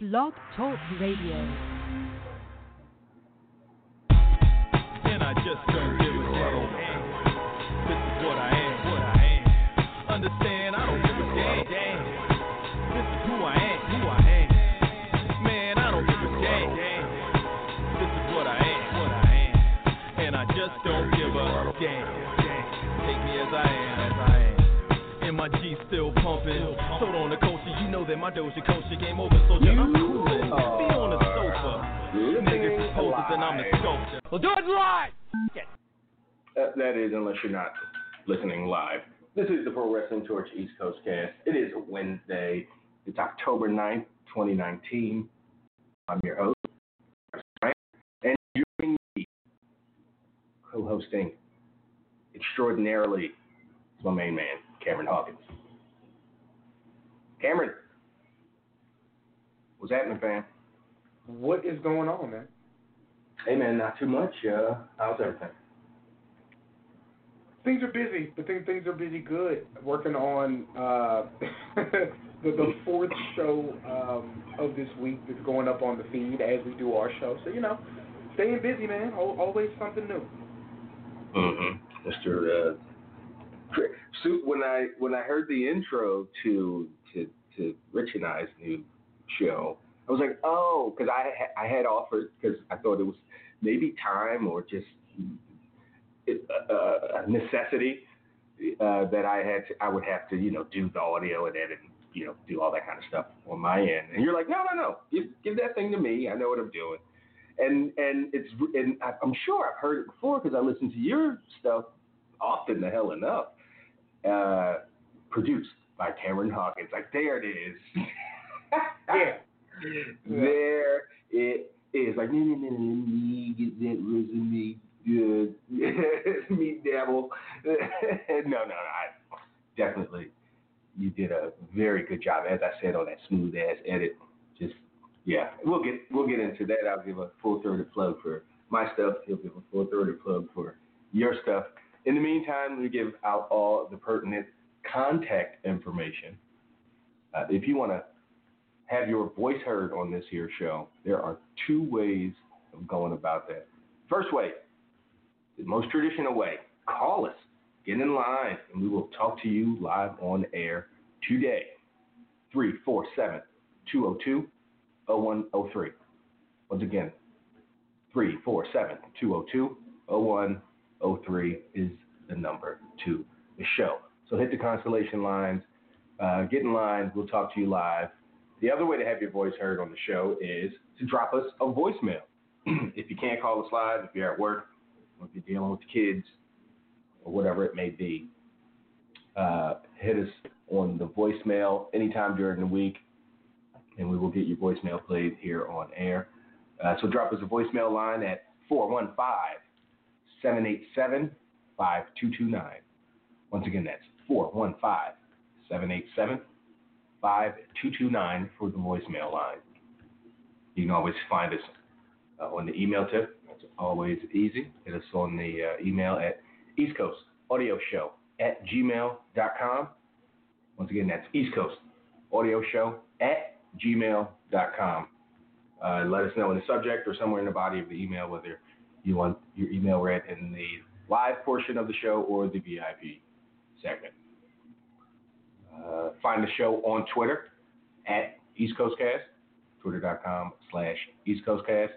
Blog Talk Radio. And I just don't give a damn. This is what I am, what I am. Understand, I don't give a damn. This is who I am, who I am. Man, I don't give a damn. This is what I am, what I am. And I just don't give a damn. Take me as I am, as I am. And my G still pumping. Sold on the culture, you know that my Doja culture game over, so yeah, I'm coolin'. Be on the sofa. Niggas is posers and I'm the sculptor. We'll do it live. Uh, that is, unless you're not listening live. This is the Pro Wrestling Torch East Coast cast. It is Wednesday. It's October 9th, 2019. I'm your host, and joining me, co-hosting extraordinarily, is my main man, Cameron Hawkins. Cameron, what's happening, fam? What is going on, man? Hey, man, not too much. Uh, how's everything? Things are busy, but things things are busy good. Working on uh, the the fourth show um, of this week that's going up on the feed as we do our show. So you know, staying busy, man. Al- Always something new. Mm-hmm. Mr. Uh, so when I when I heard the intro to to Rich and I's new show, I was like, oh, because I I had offered because I thought it was maybe time or just uh, uh, a necessity uh, that I had to, I would have to you know do the audio and edit and you know do all that kind of stuff on my end. And you're like, no, no, no, give give that thing to me. I know what I'm doing. And and it's and I'm sure I've heard it before because I listen to your stuff often the hell enough. Uh, produced by Cameron Hawkins. Like there it is. Yeah. There it is. Like no, no, no, no, me get that resume good. me dabble. no, no, no. I definitely you did a very good job. As I said on that smooth ass edit. Just yeah, we'll get we'll get into that. I'll give a full throated plug for my stuff. He'll give a full throated plug for your stuff. In the meantime, we give out all the pertinent contact information. Uh, if you want to have your voice heard on this here show, there are two ways of going about that. First way, the most traditional way, call us, get in line, and we will talk to you live on air today. 347 202 0103. Once again, 347 202 0103 is the number to the show. Hit the constellation lines, uh, get in line, we'll talk to you live. The other way to have your voice heard on the show is to drop us a voicemail. if you can't call us live, if you're at work, or if you're dealing with the kids, or whatever it may be, uh, hit us on the voicemail anytime during the week, and we will get your voicemail played here on air. Uh, so drop us a voicemail line at 415 787 5229. Once again, that's 415 787 5229 for the voicemail line. You can always find us uh, on the email tip. That's always easy. Hit us on the uh, email at East Coast Audio Show at gmail.com. Once again, that's East Coast Audio Show at gmail.com. Uh, let us know in the subject or somewhere in the body of the email whether you want your email read in the live portion of the show or the VIP segment. Uh, find the show on Twitter at East Coast Cast, twitter.com slash East Coast Cast.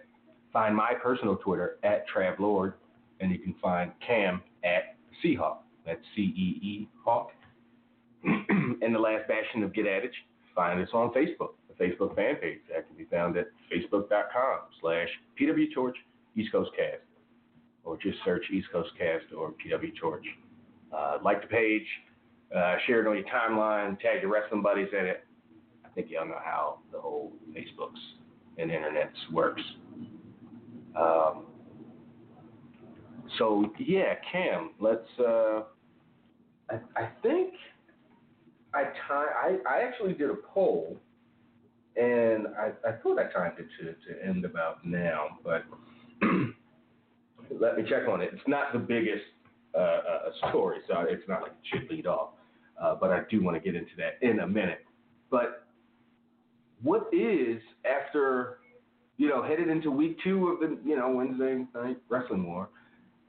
Find my personal Twitter at Travlord, and you can find Cam at CeeHawk. That's C E E Hawk. and the last bastion of Get It, find us on Facebook, the Facebook fan page that can be found at facebook.com slash PW Torch East Coast Cast, or just search East Coast Cast or PW Torch. Uh, like the page, uh, share it on your timeline, tag your wrestling buddies in it. I think y'all know how the whole Facebooks and internets works. Um, so yeah, Cam, let's. Uh, I, I think I ti- I I actually did a poll, and I, I thought I timed it to, to end about now, but let me check on it. It's not the biggest uh, uh, story, so it's not like it should lead off. Uh, but I do want to get into that in a minute. But what is after you know headed into week two of the you know Wednesday night wrestling war?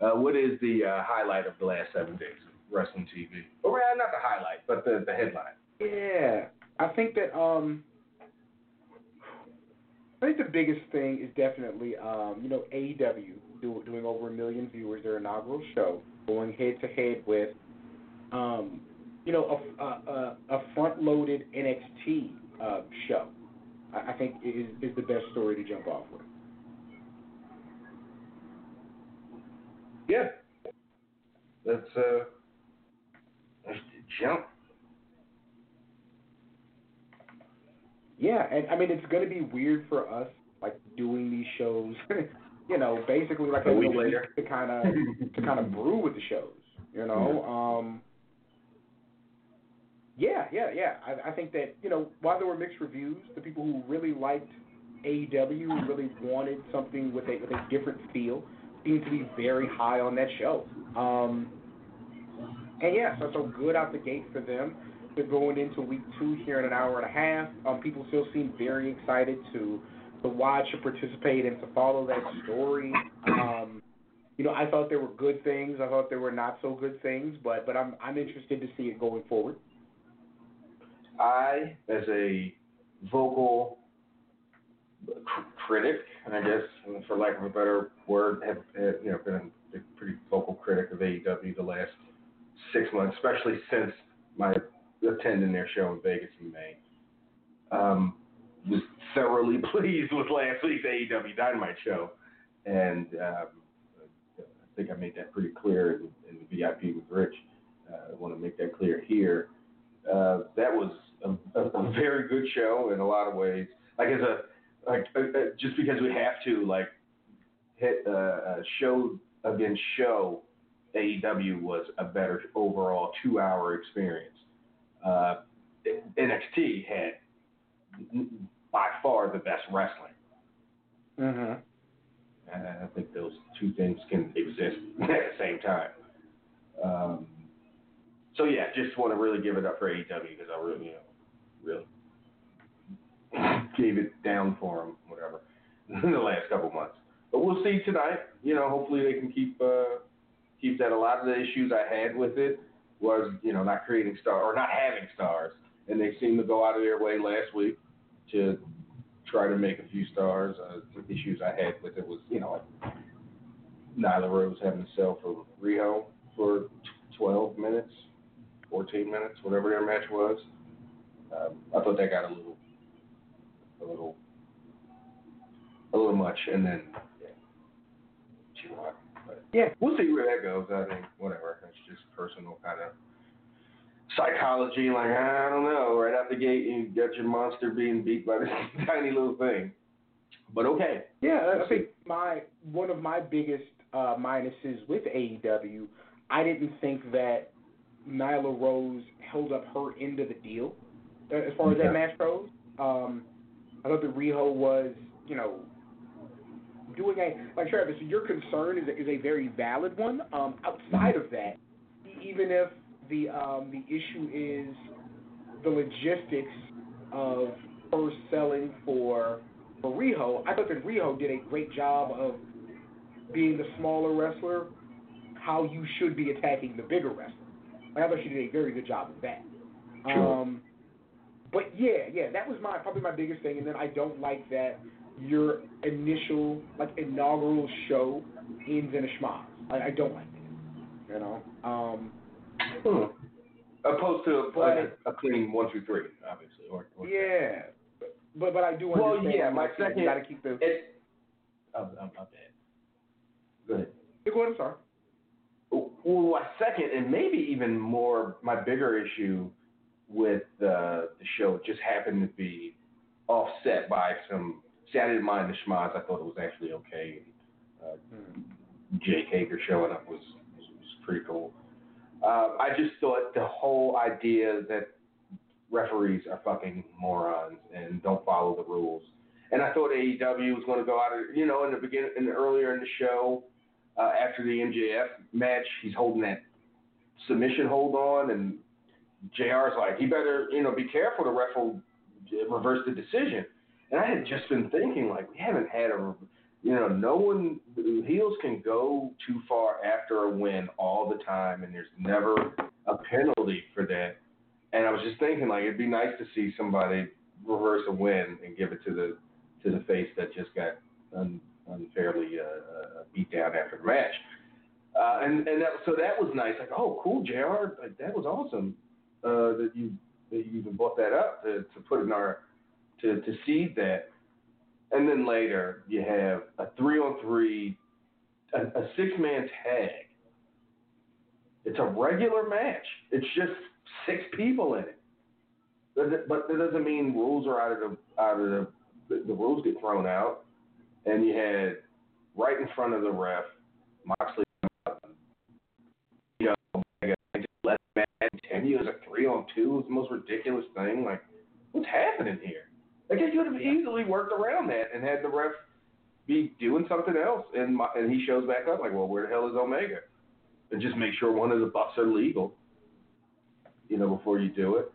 Uh, what is the uh, highlight of the last seven days of wrestling TV? Or uh, not the highlight, but the the headline. Yeah, I think that um, I think the biggest thing is definitely um, you know AEW do, doing over a million viewers their inaugural show, going head to head with um, you know a a, a front loaded NXT uh, show. I, I think is is the best story to jump off with. Yeah. Let's uh, let's jump. Yeah, and I mean it's going to be weird for us like doing these shows, you know, basically like A a week later. to kind of to kind of brew with the shows, you know. Um Yeah, yeah. I, I think that you know while there were mixed reviews, the people who really liked AEW really wanted something with a with a different feel seemed to be very high on that show. Um and yeah, so so good out the gate for them. They're going into week two here in an hour and a half. Um, people still seem very excited to to watch and participate and to follow that story. Um, you know, I thought there were good things. I thought there were not so good things, but but I'm I'm interested to see it going forward. I, as a vocal cr- critic, and I guess, for lack of a better word, have, have you know been a pretty vocal critic of AEW the last six months, especially since my attending their show in Vegas in May. Um, was thoroughly pleased with last week's AEW Dynamite show, and um, I think I made that pretty clear in, in the VIP with Rich. Uh, I want to make that clear here. Uh, that was a, a, very good show in a lot of ways. Like as a like uh, uh, just because we have to like hit uh, uh, show against show, AEW was a better overall two-hour experience. Uh, NXT had by far the best wrestling. Mm-hmm. And I think those two things can exist at the same time. Um, so yeah, just want to really give it up for AEW because I really, you know, really gave it down for them, whatever, in the last couple months. But we'll see tonight. You know, hopefully they can keep uh, keep that. A lot of the issues I had with it was, you know, not creating stars or not having stars, and they seem to go out of their way last week to try to make a few stars. Uh, the issues I had with it was, you know, like Nyla Rose having to sell for Riho for t- 12 minutes, 14 minutes, whatever their match was. Um, I thought that got a little, a little, a little much, and then yeah, too hot. But Yeah. we'll see where that goes. I think whatever. It's just personal kind of psychology. Like I don't know. Right out the gate, you got your monster being beat by this tiny little thing. But okay. Yeah, I think my one of my biggest uh, minuses with AEW, I didn't think that Nyla Rose held up her end of the deal uh, as far as Yeah. that match goes. Um, I thought that Riho was, you know, doing a like Travis. Your concern is a, is a very valid one. Um, outside of that, even if the um, the issue is the logistics of her selling for for Riho, I thought that Riho did a great job of being the smaller wrestler, how you should be attacking the bigger wrestler. Like, I thought she did a very good job of that. Sure. Um, but yeah, yeah, that was my probably my biggest thing. And then I don't like that your initial like inaugural show ends in a schmoz. I, I don't like that. You know. Um, Hmm. Opposed to But- a, a clean one, two, three, obviously. Or, or yeah. But but I do Well, yeah, my like, you know, second- You got to keep the. It, oh, I'm, I'm bad. Go ahead. Go ahead. I'm sorry. Well, my second and maybe even more, my bigger issue with the show just happened to be offset by some. See, I didn't mind the schmoz. I thought it was actually okay. Uh, Jake Hager showing up was was, was pretty cool. Uh, I just thought the whole idea that referees are fucking morons and don't follow the rules. And I thought AEW was going to go out of, you know, in the beginning, in the, earlier in the show, uh, after the MJF match, he's holding that submission hold on, and JR's like, he better, you know, be careful. The ref will reverse the decision. And I had just been thinking, like, we haven't had a, you know, no one, heels can go too far after a win all the time, and there's never a penalty for that. And I was just thinking, like, it'd be nice to see somebody reverse a win and give it to the to the face that just got unfairly uh, uh, beat down after the match. Uh, and and that, so that was nice. Like, oh, cool, JR Like that was awesome uh, that you that you even brought that up to, to put in our to to seed that. And then later you have a three on three, a, a six man tag. It's a regular match. It's just six people in it. But that doesn't mean rules are out of the out of the the, the rules get thrown out. And you had right in front of the ref, Moxley you know, let man continue as a three on two It was the most ridiculous thing. Like, what's happening here? Like, you could have easily worked around that and had the ref be doing something else, and my, and he shows back up like, well, where the hell is Omega? And just make sure one of the bucks are legal, you know, before you do it.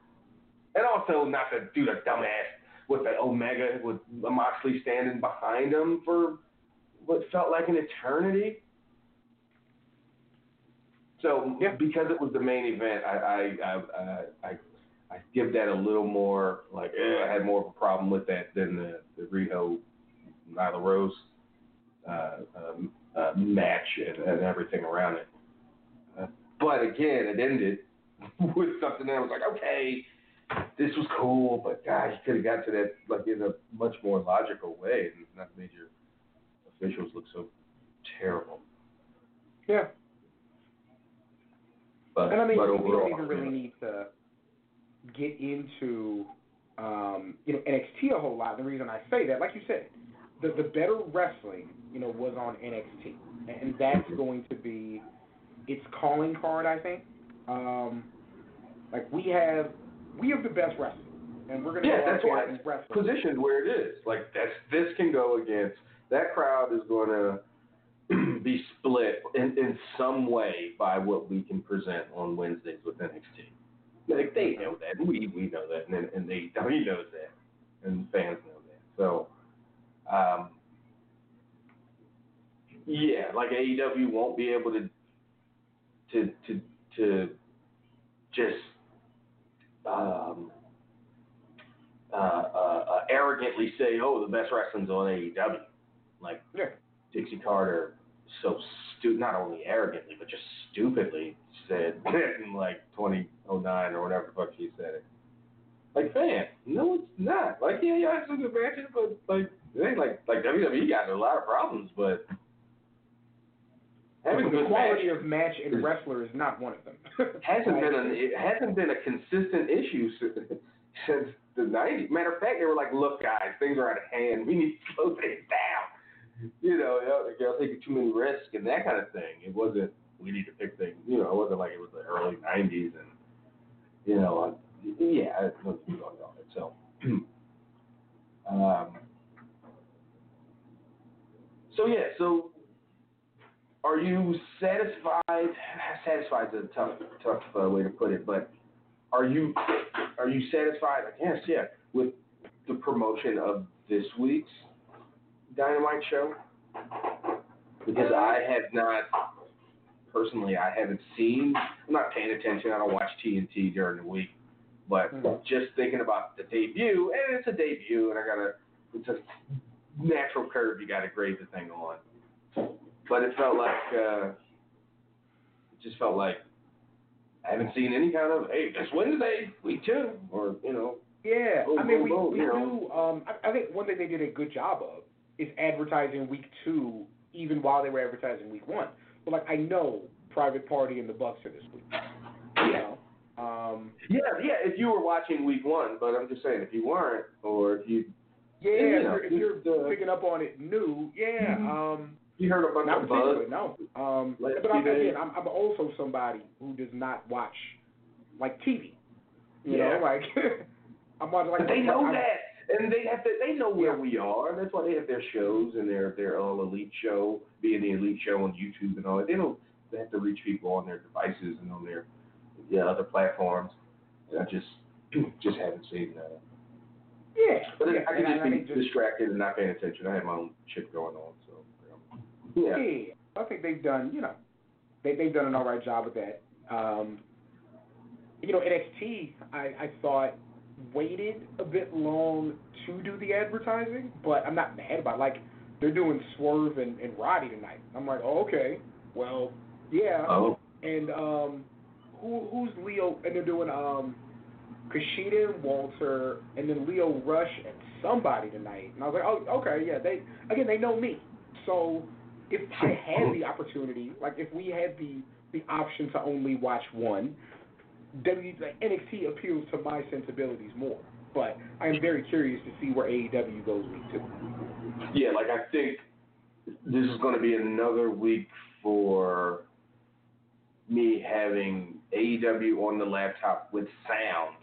And also not to do the dumbass with the Omega with Moxley standing behind him for what felt like an eternity. So yeah. because it was the main event, I I I I, I give that a little more like eh, I had more of a problem with that than the the Riho Nyla Rose uh, um, uh, match and, and everything around it. Uh, but again, it ended with something that was like, okay, this was cool, but gosh, you could have got to that like in a much more logical way and not made your officials look so terrible. Yeah. But, and I mean, overall, we don't even really need to get into um, you know NXT a whole lot. The reason I say that, like you said, the the better wrestling, you know, was on NXT, and that's mm-hmm. going to be its calling card, I think. Um, like we have, we have the best wrestling, and we're going to yeah, go that's why and wrestle. positioned where it is. Like that's this can go against that crowd is going to be split in, in some way by what we can present on Wednesdays with NXT. Like they know that, we we know that, and and they he knows that, and fans know that. So, um, yeah, like AEW won't be able to to to to just um, uh, uh, uh, arrogantly say, "Oh, the best wrestling's on AEW." Like yeah. Dixie Carter so stu- not only arrogantly but just stupidly said in like 2009 or whatever the fuck she said it. Like, fan, no, it's not. Like, yeah, y'all have some good matches, but like, it ain't like like WWE got a lot of problems, but having the quality match of match and wrestler is not one of them. hasn't been an, it hasn't been a consistent issue since the 90s. Matter of fact, they were like, look, guys, things are out of hand. We need to slow things down you know, y'all taking too many risks and that kind of thing. It wasn't we need to pick things. You know, it wasn't like it was the early '90s and you know, uh, yeah, it was going on it. So, um, so yeah, so are you satisfied? Satisfied is a tough, tough uh, way to put it, but are you are you satisfied? I guess, yeah, with the promotion of this week's Dynamite show? Because I have not, personally, I haven't seen, I'm not paying attention, I don't watch TNT during the week, but Mhm. just thinking about the debut, and it's a debut, and I gotta, it's a natural curve you gotta grade the thing on. But it felt like, uh, it just felt like I haven't seen any kind of, hey, this Wednesday, week two, or, you know, Yeah, Boom, I mean, boom, we, boom, we do. Um, I, I think one thing they did a good job of is advertising week two, even while they were advertising week one. But like, I know Private Party and the Bucks are this week. You know, um, Yeah, yeah. If you were watching week one, but I'm just saying, if you weren't, or if you yeah, if you know, you're, if you're uh, picking up on it new, yeah. Mhm. Um, you heard a bunch not of buzz, particularly, no. Um, Last but I'm, again, I'm, I'm also somebody who does not watch like TV. You Yeah. know, like I'm watching like but they know I'm- that, and they have to. They know where Yeah. we are. That's why they have their shows and their their all elite show, being the elite show on YouTube and all that. They don't. They have to reach people on their devices and on their yeah, other platforms. And I just just haven't seen uh, Yeah, But yeah. I could and just I, be think just, distracted and not paying attention. I had my own shit going on, so yeah. yeah. I think they've done, you know, they they've done an all right job with that. Um, you know, NXT, I I thought waited a bit long to do the advertising, but I'm not mad about it. like they're doing Swerve and, and Roddy tonight. I'm like, oh, okay, well, yeah. Oh, And um, who who's Lio? And they're doing um, Kushida and Walter, and then Lio Rush and somebody tonight. And I was like, oh, okay, yeah. They again, they know me. So if I had the opportunity, like if we had the the option to only watch one, W like NXT appeals to my sensibilities more. But I am very curious to see where AEW goes week two. yeah. Like I think this is going to be another week for me having AEW on the laptop with sound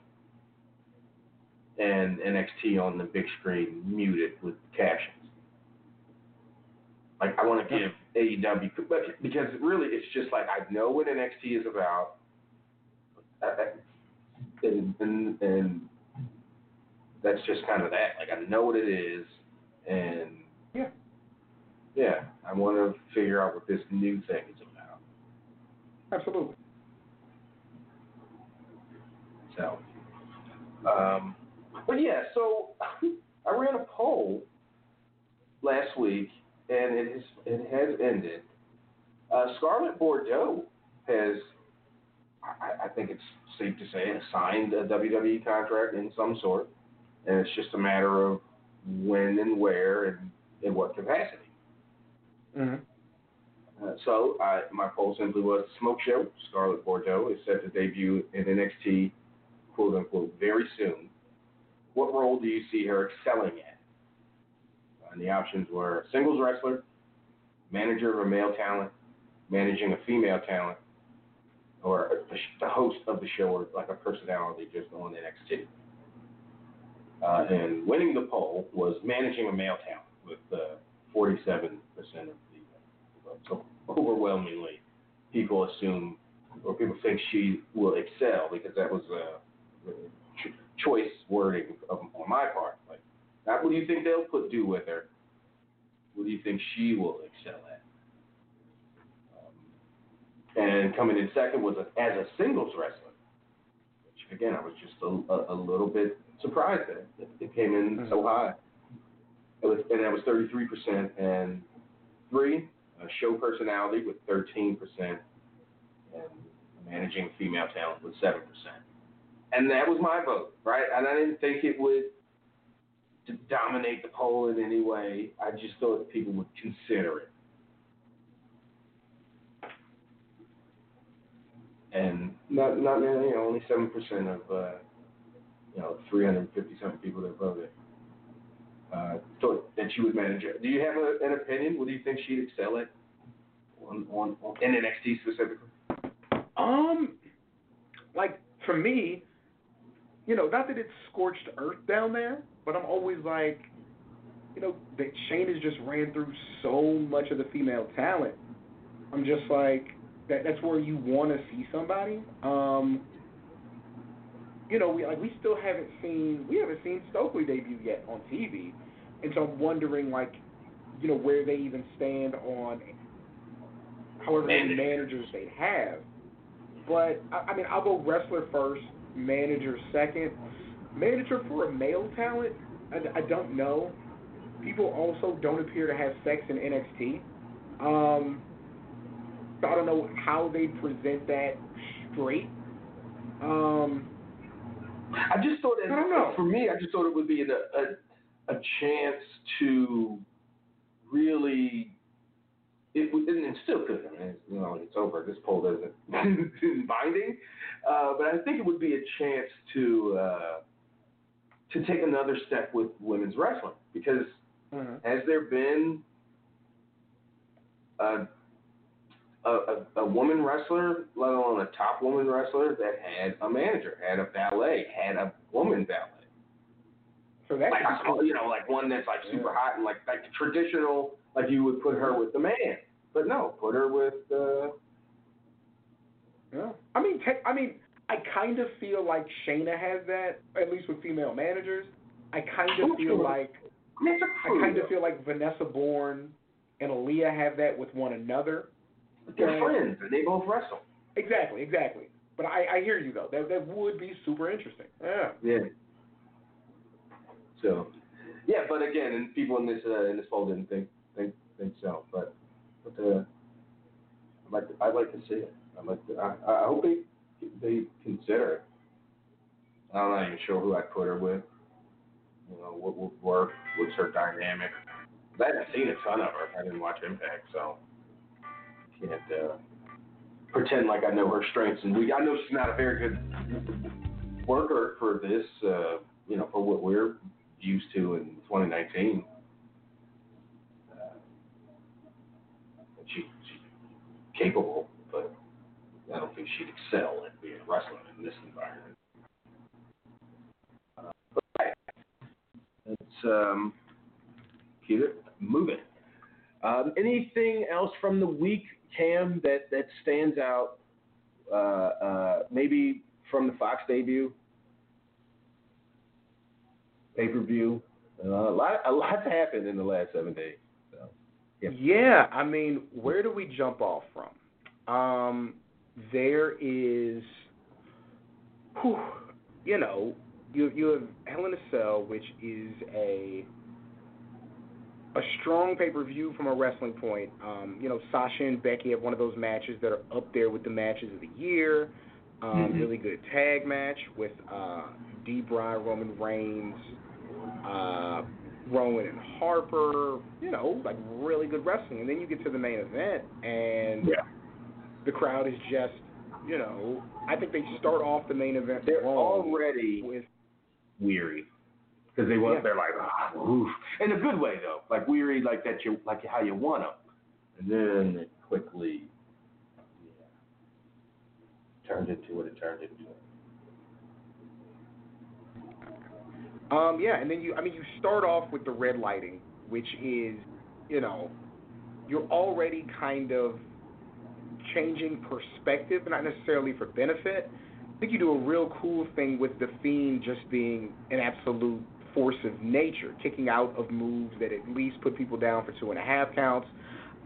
and NXT on the big screen muted with captions. Like I want to give AEW but- because really it's just like I know what NXT is about, and and, and that's just kind of that. Like I know what it is, and Yeah. yeah, I want to figure out what this new thing is about. Absolutely. So, um, but yeah, so I ran a poll last week, and it has it has ended. Uh, Scarlett Bordeaux has, I, I think it's safe to say, signed a WWE contract in some sort, and it's just a matter of when and where and in what capacity. Mm-hmm. Uh, so I, my poll simply was Smoke Show. Scarlett Bordeaux is set to debut in NXT, quote unquote, very soon. What role do you see her excelling at? And the options were singles wrestler, manager of a male talent, managing a female talent, or the, host of the show, or like a personality just on NXT. Uh, and winning the poll was managing a male talent with uh, 47% of the vote. So overwhelmingly, people assume or people think she will excel because that was a ch- choice wording of, on my part. Not what do you think they'll put do with her? What do you think she will excel at? Um, and coming in second was a, as a singles wrestler, which again I was just a, a, a little bit surprised at. It, it came in so high. It was, and that was 33%, and three, a show personality with 13%, and managing female talent with 7%. And that was my vote, right? And I didn't think it would to dominate the poll in any way. I just thought people would consider it. And not, not you know, only 7% of, uh, you know, 350 something people that voted uh, thought that she would manage it. Do you have a, an opinion? What do you think she'd excel at on, on, on NXT specifically? Um, like for me, you know, not that it's scorched earth down there, but I'm always like, you know, that Shayna has just ran through so much of the female talent. I'm just like, that. That's where you want to see somebody. Um, you know, we like we still haven't seen we haven't seen Stokely debut yet on TV, and so I'm wondering like, you know, where they even stand on however many managers they have. But I, I mean, I'll go wrestler first, manager second. Manager for a male talent, I, I don't know. People also don't appear to have sex in NXT. Um, so I don't know how they present that straight. Um, I just thought it, I don't know. for me, I just thought it would be a, a, a chance to really, it and it still could. I mean, you know, it's over. This poll doesn't isn't binding, uh, but I think it would be a chance to uh, to take another step with women's wrestling because mhm. has there been a, a, a, woman wrestler, let alone a top woman wrestler, that had a manager, had a valet, had a woman valet? So that Like, could be a- cool. you know, like one that's like super Yeah. hot and like like traditional, like you would put her with the man. But no, put her with uh, Yeah. I mean, te- I mean, I kind of feel like Shayna has that, at least with female managers. I kind of feel like I mean, it's a I crew. kind of feel like Vanessa Borne and Aliyah have that with one another. they're friends and they both wrestle. Exactly, exactly. But I, I hear you though. That that would be super interesting. Yeah. Yeah. So, yeah, but again, and people in this uh, in this poll didn't think think think so, but but uh, I'd like to, I'd like to see it. I'd like to, I I hope they they consider it. I'm not even sure who I'd put her with. You know, what would work? What's her dynamic? I haven't seen a ton of her. I didn't watch Impact, so can't uh, pretend like I know her strengths and we. I know she's not a very good worker for this, uh, you know, for what we're used to in 2019. Uh, she, she's capable, but I don't think she'd excel at being a wrestler in this environment. Uh, let's um, keep it moving. Um, anything else from the week, Cam, that, that stands out? Uh, uh, maybe from the Fox debut, pay per view. Uh, a lot, a lot's happened in the last seven days. So, yeah. Yeah, I mean, where do we jump off from? Um, there is, whew, you know, you you have Hell in a Cell, which is a a strong pay per view from a wrestling point. Um, you know, Sasha and Becky have one of those matches that are up there with the matches of the year. Um, Mhm. Really good tag match with uh, D. Bry, Roman Reigns, uh, Rowan and Harper. You know, like really good wrestling. And then you get to the main event, and Yeah. The crowd is just, you know, I think they start off the main event They're already with weary because they want. Yeah. They're like, ah, oof. in a good way though, like weary, like that you like how you want them, and then it quickly yeah, turned into what it turned into. Um, yeah, and then you, I mean, you start off with the red lighting, which is, you know, you're already kind of changing perspective, not necessarily for benefit. I think you do a real cool thing with the Fiend just being an absolute force of nature, kicking out of moves that at least put people down for two and a half counts.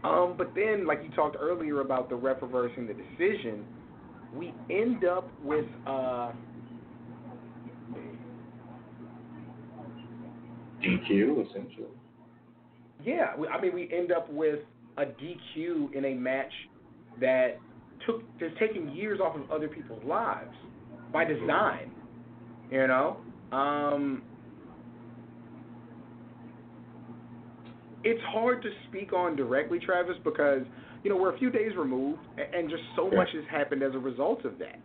Um, but then, like you talked earlier about the ref reversing the decision, we end up with. Uh, DQ essentially. Yeah, we, I mean, we end up with a DQ in a match that took that's taking years off of other people's lives by design. You know, um, it's hard to speak on directly, Travis, because you know we're a few days removed, and just so much has happened as a result of that.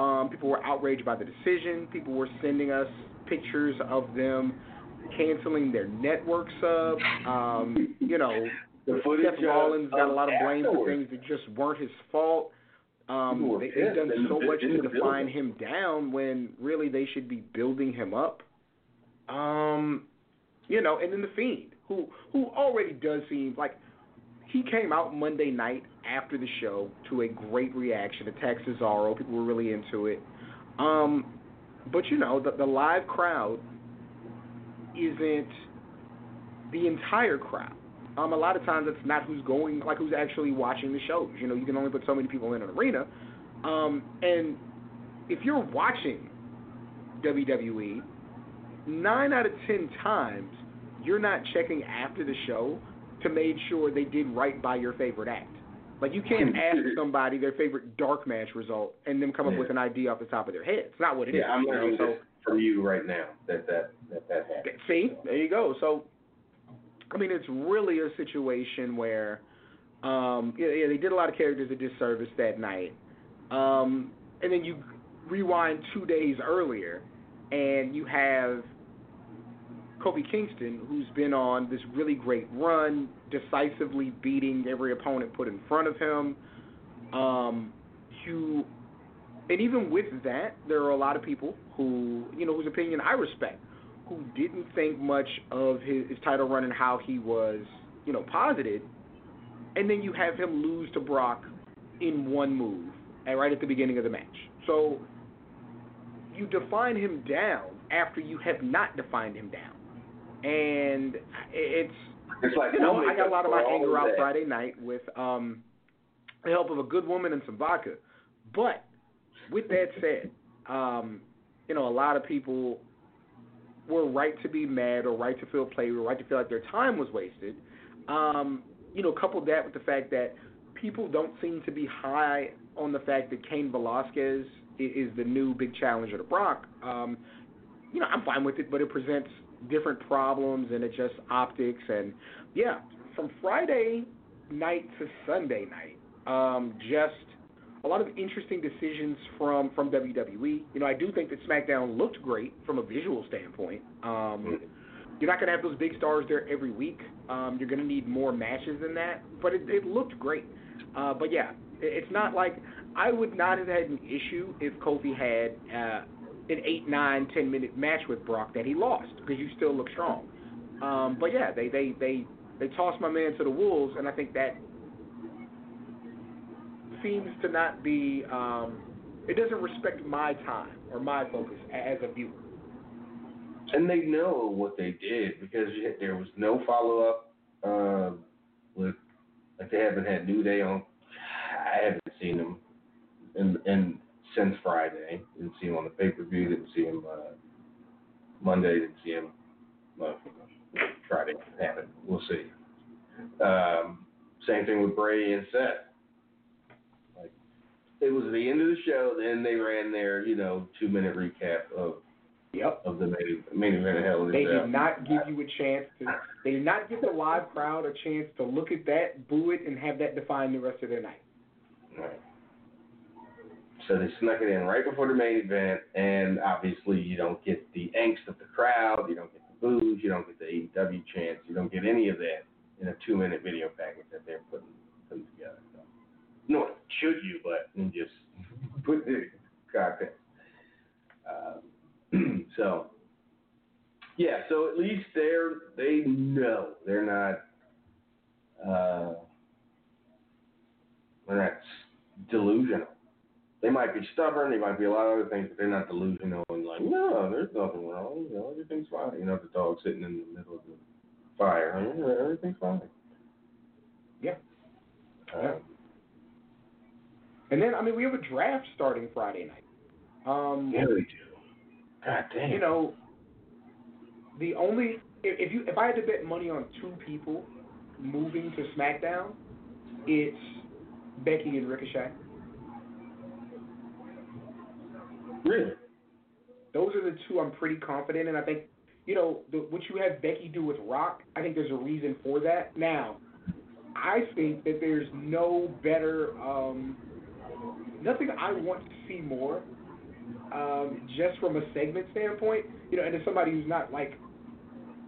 Um, people were outraged by the decision. People were sending us pictures of them canceling their network sub. Um, you know, The footage Seth Rollins got a lot of blame for things that just weren't his fault. Um, they, they've done in the so much to define building. him down when really they should be building him up. Um, you know, and then the Fiend, who who already does seem like he came out Monday night after the show to a great reaction, attacked Cesaro. People were really into it. Um, but you know, the, the live crowd isn't the entire crowd. Um, a lot of times it's not who's going, like who's actually watching the shows. You know, you can only put so many people in an arena. Um, and if you're watching WWE, nine out of ten times you're not checking after the show to make sure they did right by your favorite act. Like you can't ask somebody their favorite dark match result and then come up Yeah. with an idea off the top of their head. It's not what it is. Yeah, I'm learning so from you right now that that that, that happened. See, there you go. So, I mean, it's really a situation where, um, yeah, yeah, they did a lot of characters a disservice that night, um, and then you rewind two days earlier, and you have Kofi Kingston, who's been on this really great run, decisively beating every opponent put in front of him. Um, you, and even with that, there are a lot of people who, you know, whose opinion I respect, who didn't think much of his, his title run and how he was, you know, posited. And then you have him lose to Brock in one move, and right at the beginning of the match. So you define him down after you have not defined him down. And it's It's like you know, no I got a lot of my makeup for all anger out. Friday night with um the help of a good woman and some vodka. But with that said, um, you know, a lot of people were right to be mad or right to feel played or right to feel like their time was wasted. Um, you know, couple that with the fact that people don't seem to be high on the fact that Cain Velasquez is the new big challenger to Brock. Um, you know, I'm fine with it, but it presents different problems and it just optics and yeah, from Friday night to Sunday night, um, just a lot of interesting decisions from from WWE. You know, I do think that SmackDown looked great from a visual standpoint. Um, you're not going to have those big stars there every week. Um, you're going to need more matches than that, but it, it looked great. Uh, but yeah, it, it's not like I would not have had an issue if Kofi had uh, an eight, nine, ten minute match with Brock that he lost because you still look strong. Um, but yeah, they they they they tossed my man to the wolves, and I think that seems to not be. Um, it doesn't respect my time or my focus as a viewer. And they know what they did because there was no follow up um, with like they haven't had New Day on. I haven't seen them in, in since Friday. Didn't see him on the pay per view. Didn't see him uh, Monday. Didn't see him. Well, Friday happened. We'll see. Um, same thing with Bray and Seth. It was the end of the show. Then they ran their you know two minute recap of Yep. of the main main event of Hell in They did not give you a chance to. They did not give the live crowd a chance to look at that, boo it, and have that define the rest of their night. Right. So they snuck it in right before the main event, and obviously you don't get the angst of the crowd, you don't get the boos, you don't get the AEW chants, you don't get any of that in a two-minute video package that they're putting, putting together. So, no, should you, but and just put the content. Um, so, yeah, so at least they're they know they're not. Uh, they're not delusional. They might be stubborn, they might be a lot of other things, but they're not delusional and like, no, there's nothing wrong. You know, everything's fine. You know, the dog sitting in the middle of the fire. I mean, everything's fine. Yeah. Uh, And then, I mean, we have a draft starting Friday night. Um, yeah, we do. God damn. you know, the only if you if I had to bet money on two people moving to SmackDown, it's Becky and Ricochet. really? Those are the two I'm pretty confident in. I think, you know, the, what you have Becky do with Rock, I think there's a reason for that. Now, I think that there's no better, um, nothing I want to see more, um, just from a segment standpoint. You know, and as somebody who's not like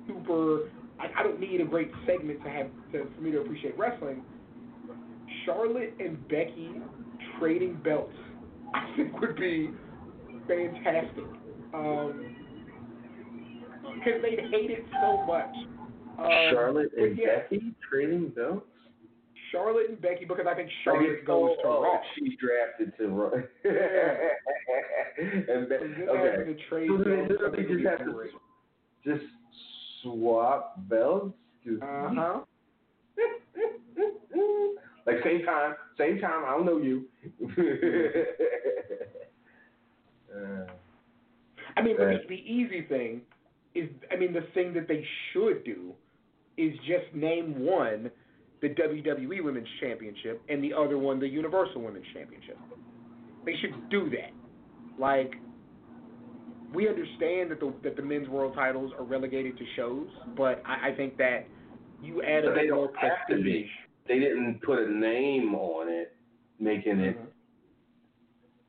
super, I, I don't need a great segment to have to, for me to appreciate wrestling. Charlotte and Becky trading belts, I think would be fantastic. Um, because they'd hate it so much. Um, Charlotte and yeah, Becky trading belts? Charlotte and Becky, because I think Charlotte goes to Raw. She's drafted to Raw. and Be- So them having okay. trade So they belts, I literally just have to just swap belts. Uh-huh. like same time, same time. I don't know you. uh, I mean, but the, the easy thing is, I mean, the thing that they should do is just name one the WWE Women's Championship and the other one the Universal Women's Championship. They should do that. Like, we understand that the that the men's world titles are relegated to shows, but I, I think that you add a bit more don't have to be. prestige. they didn't put a name on it, making it. Mhm.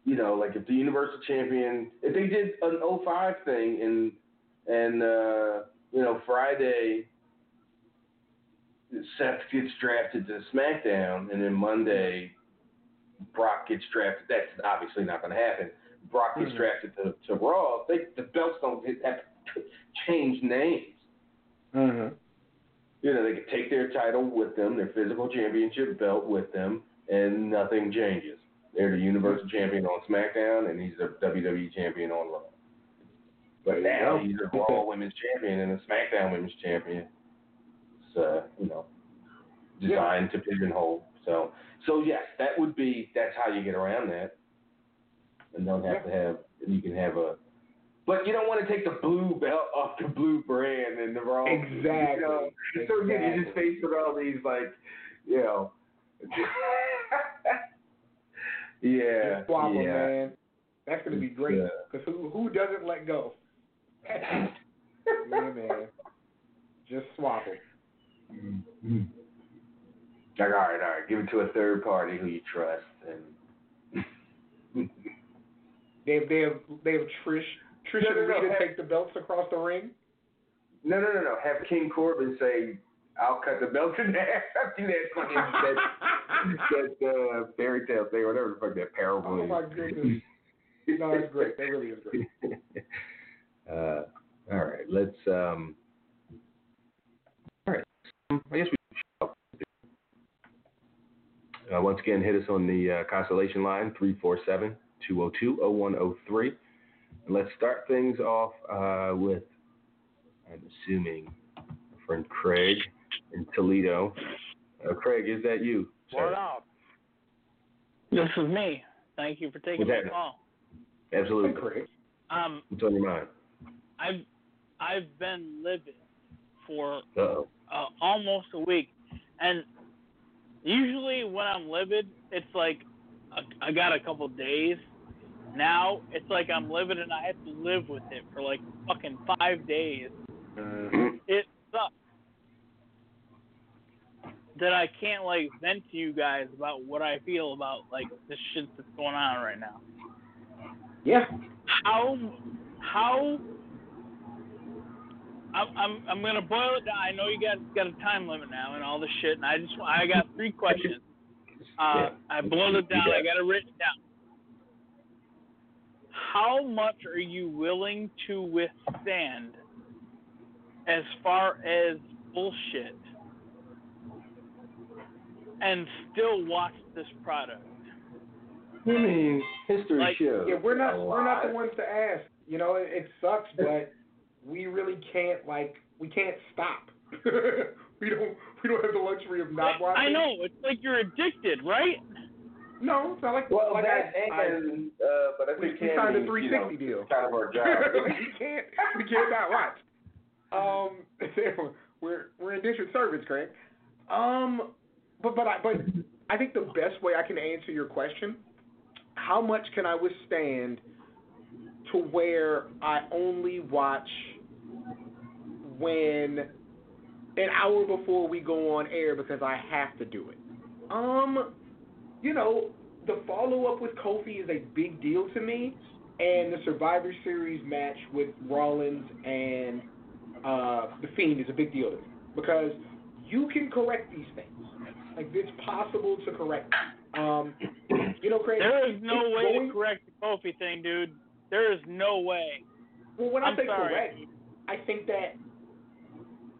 You know, like if the Universal Champion, if they did an 05 thing and and uh, you know Friday, Seth gets drafted to SmackDown, and then Monday, Brock gets drafted. That's obviously not going to happen. Brock gets Mhm. drafted to, to Raw. They, the belts don't have to change names. Mhm. You know, they could take their title with them, their physical championship belt with them, and nothing changes. They're the Universal Champion on SmackDown, and he's the WWE Champion on Raw. But now he's a Raw Women's Champion and a SmackDown Women's Champion. Uh, you know, designed to pigeonhole. So, so yes, that would be that's how you get around that, and don't have to have. And you can have a, but you don't want to take the blue belt off the blue brand and the Raw. Exactly. You know? So again, you just Exactly. face with all these like, you know. yeah. Just swap 'em, yeah. man. That's gonna be great. Yeah. Cause who who doesn't let go? yeah, man. Just swap them. Mhm. Like, all right, all right, give it to a third party who you trust, and They have they have they have Trish Trish No, no, and no, have- take the belts across the ring. no, no, no, no. Have King Corbin say, "I'll cut the belt in half." Do that fucking that that uh, fairy tale thing, whatever the fuck that parable oh my goodness. No, it's great. That really is great. uh, all right, let's. um I guess we. Uh, once again, hit us on the uh, Constellation line 347 202 0103. And let's start things off uh, with, I'm assuming, our friend Craig in Toledo. Uh, Craig, is that you? sir? What up? This is me. Thank you for taking What's my happening? call. Absolutely. Craig. Um, What's on your mind? I've I've been living for uh, almost a week, and usually when I'm livid, it's like I I got a couple days. Now it's like I'm livid and I have to live with it for like fucking five days. Mhm. It sucks that I can't like vent to you guys about what I feel about like the shit that's going on right now. Yeah. how how I'm I'm I'm gonna boil it down. I know you guys got a time limit now and all this shit, and I just I got three questions. Uh, Yeah. I boiled it down. You got I got it written down. How much are you willing to withstand as far as bullshit and still watch this product? I mean, history Like, shows. Yeah, we're not a we're not the ones to ask. You know, it, it sucks, but we really can't like we can't stop. we don't we don't have the luxury of not watching. I know it's like you're addicted, right? No, it's not like Well, like that I, I, and uh, but I think we signed a Candy, you know, 360 deal. kind of our job. we can't we can't not watch. Um, we're we're indentured servants, Craig. Um, but but I but I think the best way I can answer your question, how much can I withstand to where I only watch when an hour before we go on air because I have to do it. Um, you know, the follow up with Kofi is a big deal to me, and the Survivor Series match with Rollins and uh, the Fiend is a big deal to me because you can correct these things. Like it's possible to correct. Um, you know, Craig. There is no way going- to correct the Kofi thing, dude. There is no way. Well, when I I'm say sorry. correct, I think that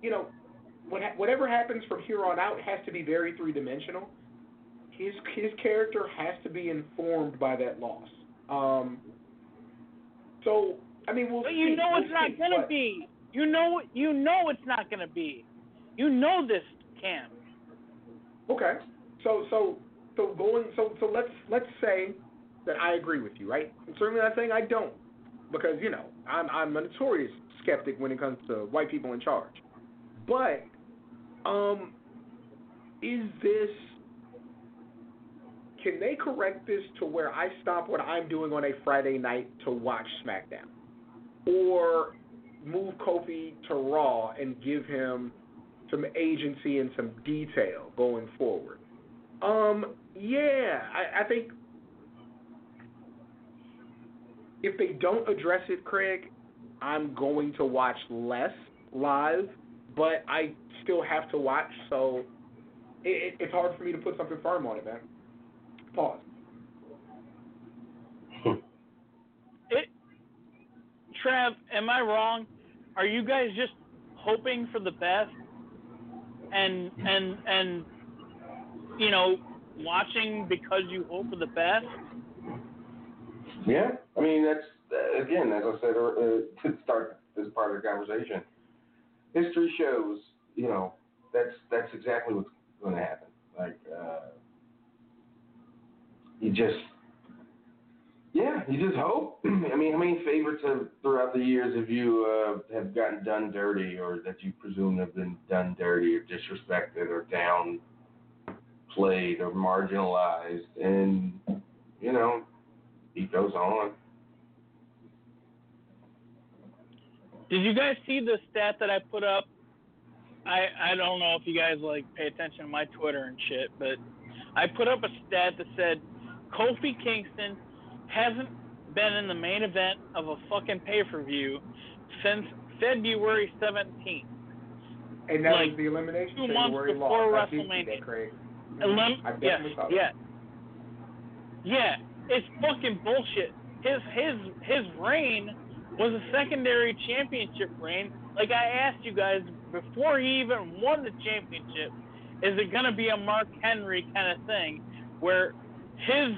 you know, what ha- whatever happens from here on out has to be very three dimensional. His his character has to be informed by that loss. Um. So I mean, we'll But see. you know we'll it's not gonna but- be. You know you know it's not gonna be. You know this, Cam. Okay. So so so going so so let's let's say that I agree with you, right? I'm certainly not saying I don't, because you know I'm I'm a notorious skeptic when it comes to white people in charge. But um, is this? Can they correct this to where I stop what I'm doing on a Friday night to watch SmackDown, or move Kofi to Raw and give him some agency and some detail going forward. Um, yeah, I, I think if they don't address it, Craig, I'm going to watch less live, but I still have to watch, so it, it, it's hard for me to put something firm on it, man. Pause. It, Trav, am I wrong? Are you guys just hoping for the best and and and you know watching because you hope for the best? Yeah, I mean that's uh, again, as I said uh, to start this part of the conversation, history shows, you know, that's that's exactly what's going to happen. Like, uh, you just, yeah, you just hope. I mean, how many favorites have throughout the years have you uh, have gotten done dirty, or that you presume have been done dirty, or disrespected, or downplayed, or marginalized, and you know, he goes on. Did you guys see the stat that I put up? I I don't know if you guys like pay attention to my Twitter and shit, but I put up a stat that said Kofi Kingston hasn't been in the main event of a fucking pay per view since February 17th. And that Like, was the elimination two months before lost. I did see WrestleMania. that. Elim- I yes, definitely saw that. yeah, yeah. It's fucking bullshit. His his his reign was a secondary championship reign. Like I asked you guys before he even won the championship, is it gonna be a Mark Henry kind of thing where his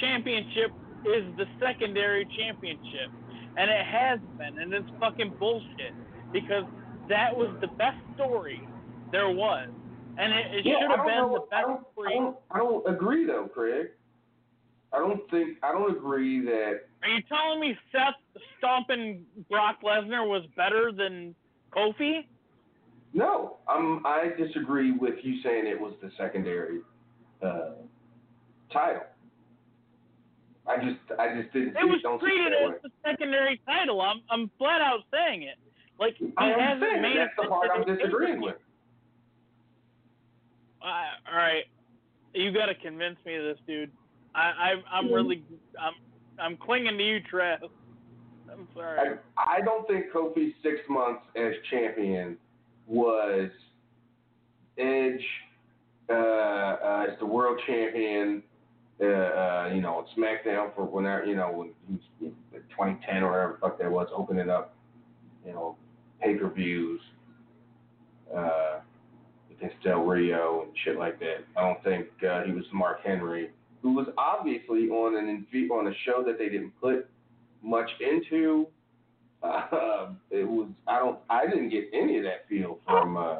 championship is the secondary championship? And it has been, and it's fucking bullshit because that was the best story there was, and it, it Yeah, should have been know- the I best don't, I don't, I don't agree though, Craig. I don't think I don't agree that Are you telling me Seth stomping Brock Lesnar was better than Kofi? no. I'm I disagree with you saying it was the secondary uh, title. I just I just didn't It was don't treated as the secondary title. I'm I'm flat out saying it. Like he I hasn't understand. made That's the part I'm disagreeing with. Uh, all right, you got to convince me of this, dude. I, I I'm really I'm I'm clinging to you, Trev. I'm sorry. I, I don't think Kofi's six months as champion was Edge uh, uh, as the world champion. Uh, uh, you know, SmackDown for whenever you know when he was 2010 or whatever the fuck that was, opening up, you know, pay per views. Uh, against Del Rio and shit like that. I don't think uh, he was Mark Henry, who was obviously on an on a show that they didn't put much into. Uh, it was I don't I didn't get any of that feel from uh,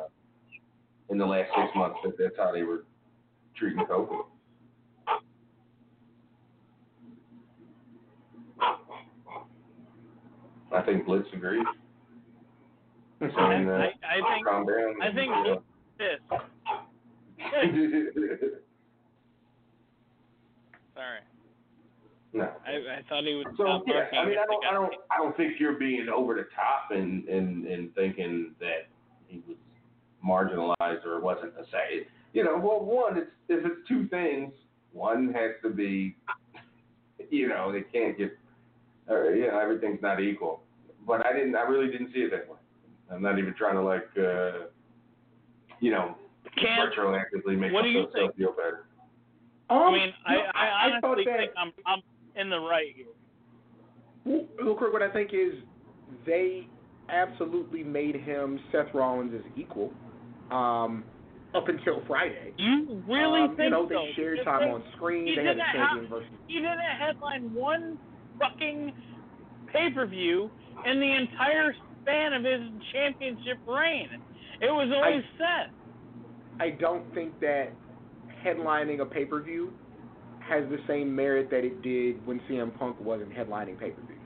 in the last six months that that's how they were treating Kofi. I think Blitz agrees. Uh, I, I think calm down. I think you know. this. Sorry, no. I, I thought he would So stop yeah. I mean, I don't, I don't, I don't think you're being over the top in in in thinking that he was marginalized or wasn't the same. You know, well, one, it's if it's two things, one has to be, you know, they can't get, uh, you know, everything's not equal. But I didn't, I really didn't see it that way. I'm not even trying to like, uh, you know, Can retroactively make what myself feel better. I Um, mean, no, I, I thought honestly that, think I'm I'm in the right here. Look, Craig, what I think is they absolutely made him Seth Rollins' equal um, up until Friday. You really um, think you know, they so? shared time they- on screen. he They had a didn't champion have- versus. He didn't headline one fucking pay per view in the entire span of his championship reign. It was always Seth. I don't think that headlining a pay per view has the same merit that it did when CM Punk wasn't headlining pay per views.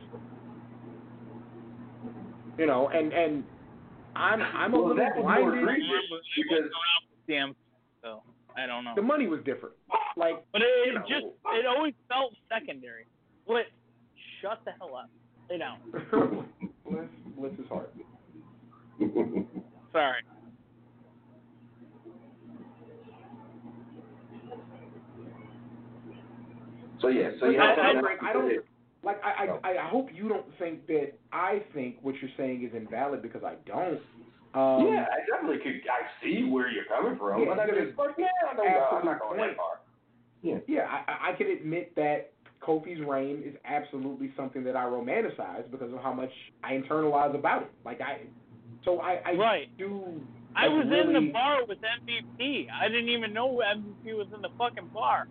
You know, and and I'm I'm a little that was more blinded. egregious because Damn. So I don't know. The money was different. Like But it, you it know. just it always felt secondary. Split. Shut the hell up. Lay down. bless bless his heart. Sorry. So yeah, so you have I- something I- I don't- Like I, I I hope you don't think that I think what you're saying is invalid because I don't. Um, yeah, I definitely could. I see where you're coming from, Yeah, but I because just, but yeah, I don't, know, I'm not going that far. Yeah. Yeah, I, I can admit that Kofi's reign is absolutely something that I romanticize because of how much I internalize about it. Like I, so I, I Right. do. I like, was in the bar with MVP. I didn't even know MVP was in the fucking bar.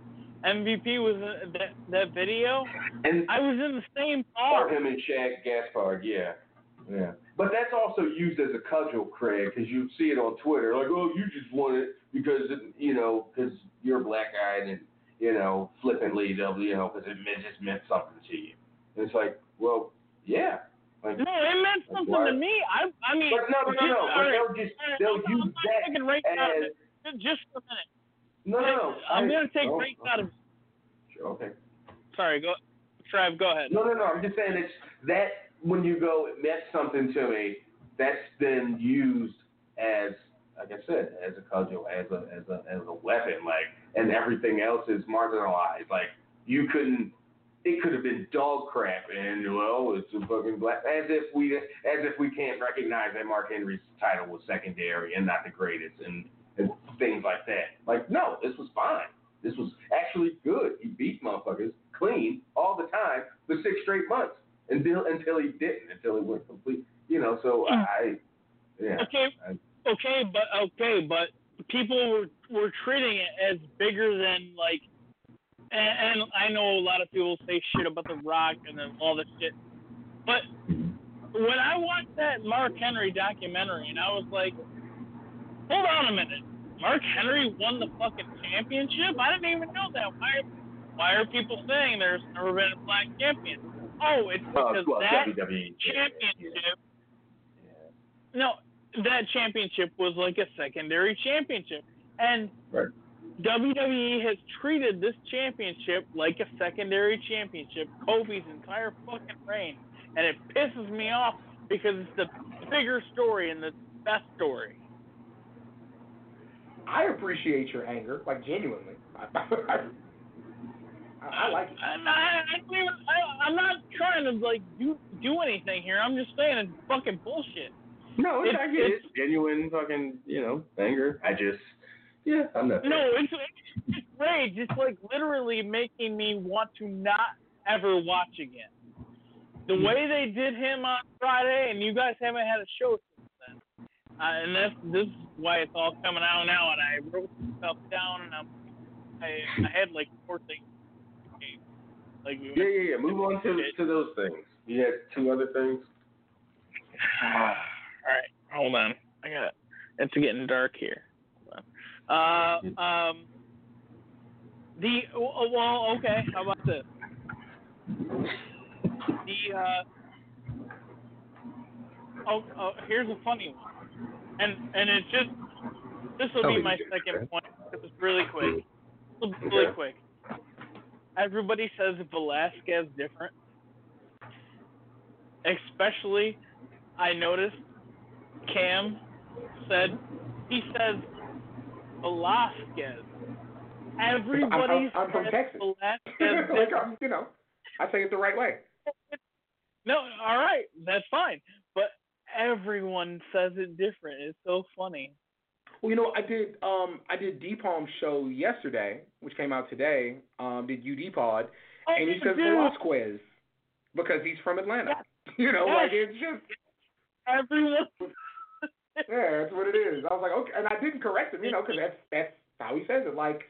MVP was in that that video. And I was in the same bar. him and Shad Gaspard, yeah, yeah. But that's also used as a cudgel, Craig, because you see it on Twitter, like, oh, you just won it because you know because you're a black guy and you know flippantly they'll you know because it meant, just meant something to you. And it's like, well, yeah. Like, No, it meant something why- to me. I I mean, but no, no, no, no. right, they'll just they'll I'm- use that taking race out of as. Just for a minute. No, no, no. I'm gonna take oh, race out of. Sure, okay. Sorry, go. Trav, go ahead. No, no, no. I'm just saying it's that when you go, it meant something to me. That's been used as, like I said, as a cudgel, as a as a as a weapon. Like, and everything else is marginalized. Like, you couldn't. It could have been dog crap, and well, it's a fucking black. As if we, as if we can't recognize that Mark Henry's title was secondary and not the greatest, and things like that. Like, no, this was fine. This was actually good. He beat motherfuckers clean all the time for six straight months until until he didn't, until he went complete. You know, so Hmm. I, yeah. Okay, I- okay, but okay, but people were were treating it as bigger than like. And, and I know a lot of people say shit about the Rock and then all this shit, but when I watched that Mark Henry documentary, and I was like, hold on a minute, Mark Henry won the fucking championship? I didn't even know that. Why? Why are people saying there's never been a black champion? Oh, it's Oh, because well, that WWE. championship. No, that championship was like a secondary championship, and Right. WWE has treated this championship like a secondary championship Kofi's entire fucking reign, and it pisses me off because it's the bigger story and the best story. I appreciate your anger, like genuinely. I, I, I, I like it. I'm not, I I, I'm not trying to like do do anything here. I'm just saying it's fucking bullshit. No, It's- I get it. it's- Genuine fucking, you know, anger. I just, yeah, I'm not. No, it's it's rage. It's like literally making me want to not ever watch again. The hmm. way they did him on Friday, and you guys haven't had a show uh, and that's this is why it's all coming out now. And I wrote stuff down, and I'm, I I had like four things. Okay. Like we Yeah, yeah, yeah. Move on to to those things. You had two other things. all right, hold on. I got it. It's getting dark here. Uh, um, the oh, well, okay. How about this? The uh, oh, oh, here's a funny one, and and it just this will be my second point. It's really quick. Really Okay. quick. Everybody says Velasquez different, especially I noticed Cam said he says Velasquez. Everybody I'm from says Texas. Velasquez like. I'm, you know, I say it the right way. No, all right, that's fine. Everyone says it different. It's so funny. Well, you know, I did um I did D Palm's show yesterday, which came out today. Um, did UD Pod, Oh, and he says. Velasquez because he's from Atlanta. You know, Yes. like it's just Everyone. yeah, that's what it is. I was like, okay, and I didn't correct him, you know, because that's that's how he says it. Like,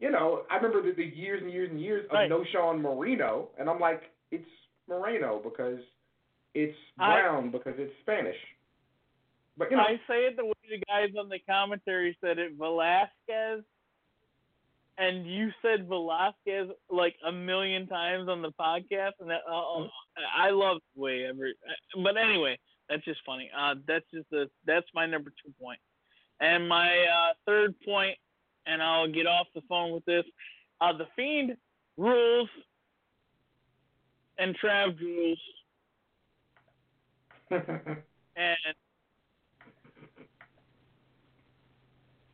you know, I remember the, the years and years and years of Right. no Sean Marino, and I'm like, it's Moreno because it's I- brown because it's Spanish. But you know, I say it the way the guys on the commentary said it, Velasquez, and you said Velasquez like a million times on the podcast, and that, uh, I love the way every. But anyway, that's just funny. Uh, that's just the that's my number two point, and my uh, third point, and I'll get off the phone with this. Uh, the fiend rules, and Trav rules, and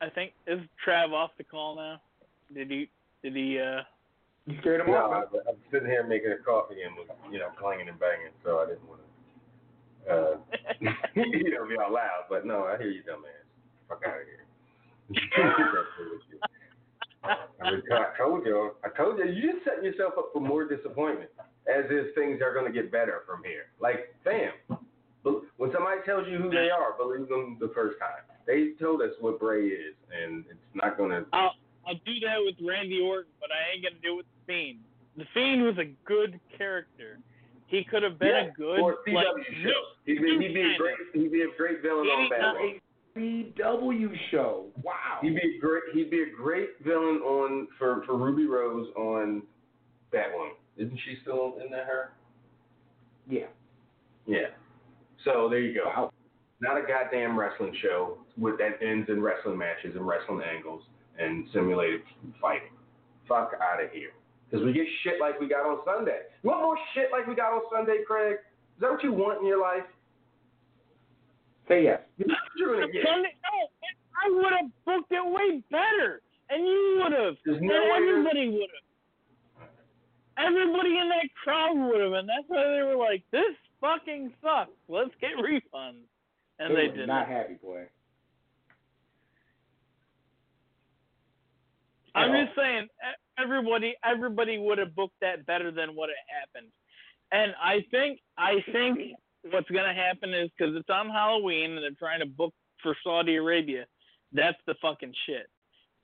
I think is Trav off the call now. Did he? Did he? uh you scared him No, off. I, I'm sitting here making a coffee and was, you know, clanging and banging, so I didn't want to, uh, you know, be all loud. But no, I hear you, dumbass. Fuck out of here. I mean, I told you, I told you, you just setting yourself up for more disappointment, as if things are going to get better from here. Like, fam, bel- when somebody tells you who they are, believe them the first time. They told us what Bray is, and it's not going to. I'll I'll do that with Randy Orton, but I ain't gonna do it with the Fiend. The Fiend was a good character. He could have been Yeah, a good or CW like show. He'd be, he'd be a great he'd be a great villain He on ain't Batman. CW show. Wow. He'd be a great he'd be a great villain on for, for Ruby Rose on Batwoman. Isn't she still in there her? Yeah. Yeah. So there you go. Wow. Not a goddamn wrestling show with that ends in wrestling matches and wrestling angles and simulated fighting. Fuck out of here. Because we get shit like we got on Sunday. You want more shit like we got on Sunday, Craig? Is that what you want in your life? Say yes. You're gonna get. Sunday, no, I would have booked it way better, and you would have, There's and no everybody would have. Everybody in that crowd would have, and that's why they were like, "This fucking sucks. Let's get refunds," and they were didn't. happy, boy. I'm just saying, everybody, everybody would have booked that better than what it happened. And I think, I think what's gonna happen is because it's on Halloween and they're trying to book for Saudi Arabia. That's the fucking shit.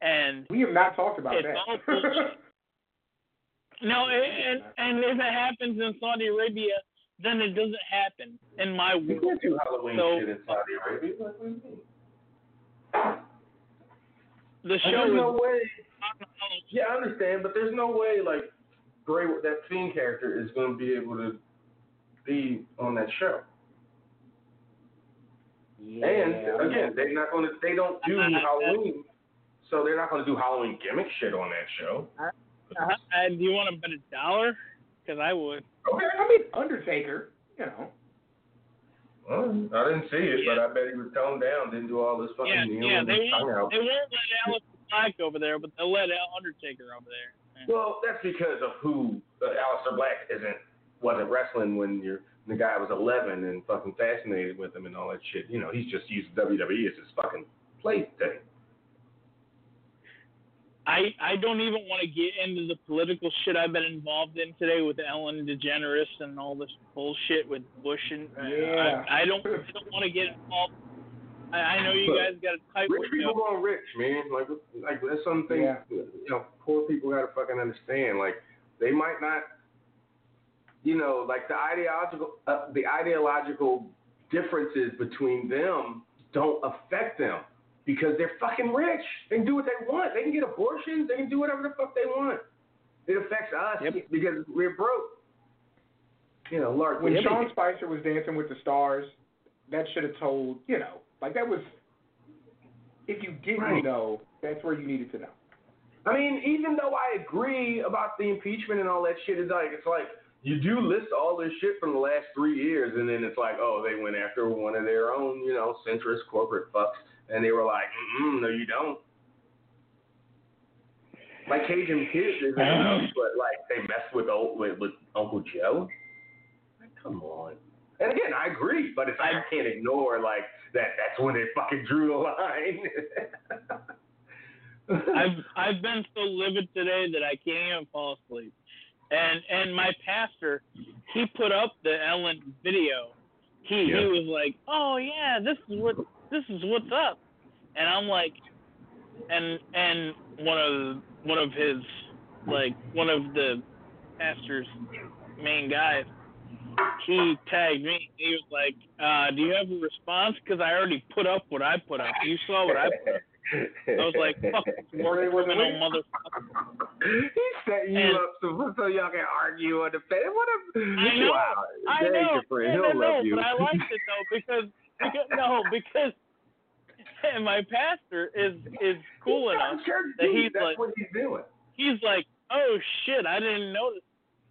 And We have not talked about It's that. all no, it, and and if it happens in Saudi Arabia, then it doesn't happen in my You world. can't do Halloween So- shit in Saudi Arabia. What do you mean? The show There's is no way. Yeah, I understand, but there's no way like Bray, that Fiend character is going to be able to be on that show. yeah. And again, they're not going to. They don't do Uh, Halloween, so they're not going to do Halloween gimmick shit on that show. Uh, uh, do you want to bet a dollar? Because I would. Okay. I mean, Undertaker, you know. Well, I didn't see it, but I bet he was toned down. Didn't do all this fucking Yeah, kneeling yeah. and They won't. out. They won't let Aleister Black over there, but they'll let Undertaker over there. Yeah. Well, that's because of who uh, Aleister Black isn't wasn't wrestling when you're the guy was 11 and fucking fascinated with him and all that shit. You know, he's just used WWE as his fucking play thing. I I don't even want to get into the political shit I've been involved in today with Ellen DeGeneres and all this bullshit with Bush and uh, Yeah. I, I don't I don't want to get involved. I, I know you guys got a tight Rich people window. going rich, man. Like, like that's something Yeah. you know poor people got to fucking understand. Like, they might not, you know, like the ideological uh, the ideological differences between them don't affect them because they're fucking rich. They can do what they want. They can get abortions. They can do whatever the fuck they want. It affects us Yep. because we're broke. You know, Lark. When Sean Spicer was dancing with the stars, that should have told, you know, like that was, if you didn't Right. know, that's where you needed to know. I mean, even though I agree about the impeachment and all that shit, is like it's like you do list all this shit from the last three years, and then it's like, oh, they went after one of their own, you know, centrist corporate fucks, and they were like, mm no, you don't. Like Cajun Kids enough, but like they messed with old with, with Uncle Joe. Like, come on. And again, I agree, but it's like I can't ignore like that. That's when they fucking drew the line. I've I've been so livid today that I can't even fall asleep. And and my pastor, he put up the Ellen video. He Yeah. he was like, "Oh yeah, this is what this is what's up," and I'm like, and and one of one of his like one of the pastor's main guys, he tagged me. He was like, uh, "Do you have a response? Because I already put up what I put up. You saw what I put up." I was like, "Fuck, Really criminal motherfucker." he set you And- up so, so y'all can argue on the fence. What a I know, wow. I know, yeah, love you. but I liked it though because because no because and my pastor is is cool He's enough. that he's That's like- what he's doing. He's like, oh shit, I didn't notice.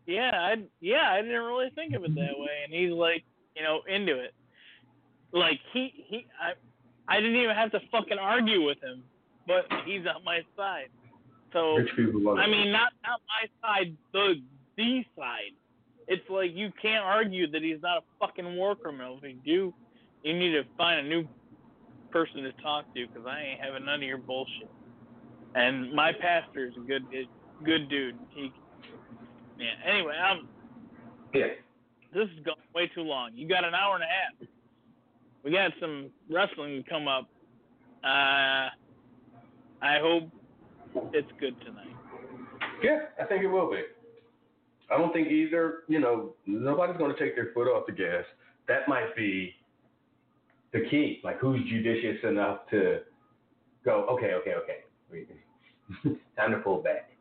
Yeah, I yeah I didn't really think of it that way, and he's like, you know, into it. Like he he I I didn't even have to fucking argue with him, but he's on my side. So Rich people love I mean, not not my side, the the side. It's like you can't argue that he's not a fucking war criminal. If you do, you need to find a new person to talk to because I ain't having none of your bullshit. And my pastor is a good good dude. He, yeah. Anyway, I'm. yeah. This is going way too long. You got an hour and a half. We got some wrestling to come up. Uh, I hope it's good tonight. Yeah, I think it will be. I don't think either, you know, nobody's going to take their foot off the gas. That might be the key. Like, who's judicious enough to go, okay, okay, okay. Time to pull back.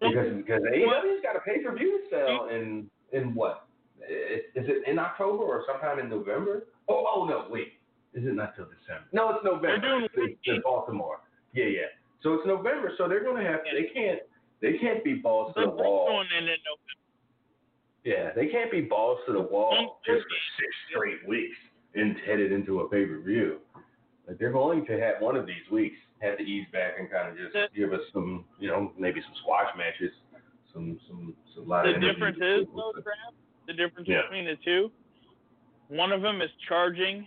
Because because AEW's got a pay per view sale in in what? Is, is it in October or sometime in November? Oh oh no wait, is it not till December? No, it's November. They're doing it's, it's in Baltimore. Yeah yeah. So it's November. So they're going to have to, they can't they can't be balls to the wall. in in November. Yeah, they can't be balls to the wall just for six straight weeks and headed into a pay per view. Like they're going to have one of these weeks have to ease back and kind of just The- give us some, you know, maybe some squash matches, some some some live The interviews difference is, though, Trav, the difference Yeah. between the two, one of them is charging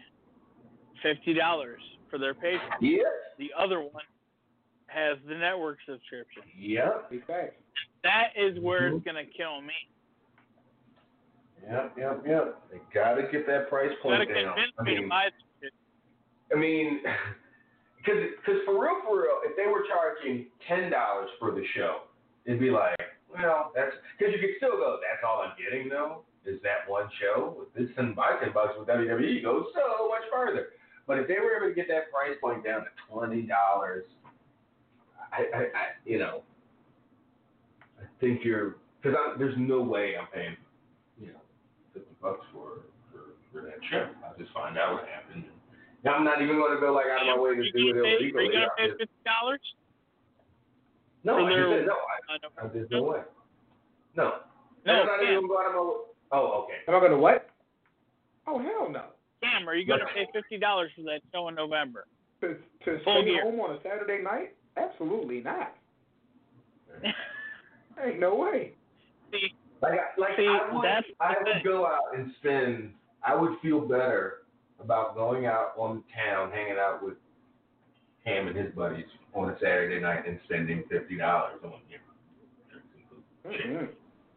fifty dollars for their page. Yeah, The other one has the network subscription. yeah, Big facts. That is where Mhm. it's gonna kill me. Yeah, yeah, yeah. They gotta get that price gotta point down. I mean, buy this shit. I mean, because because for real, for real, if they were charging ten dollars for the show, it'd be like, well, that's because you could still go. That's all I'm getting though. Is that one show with this and my ten bucks with WWE goes so much farther. But if they were able to get that price point down to twenty dollars, I, I, I, you know, I think you're because there's no way I'm paying, you know, fifty bucks for for, for that show. I'll just find out what happened. And I'm not even going to go like out of my way to do it gonna Are you gonna pay fifty dollars? no, for I just said no. I, I, there's no way. No. no, I'm not even going out of my way. Oh, okay. Am I going to what? Oh hell no. Cam, are you gonna pay fifty dollars for that show in November? To to Full stay gear. home on a Saturday night? Absolutely not. Ain't no way. See, Like, I- like See, I would, I would go out and spend. I would feel better about going out on town, hanging out with Cam and his buddies on a Saturday night and spending fifty dollars on know, Mhm.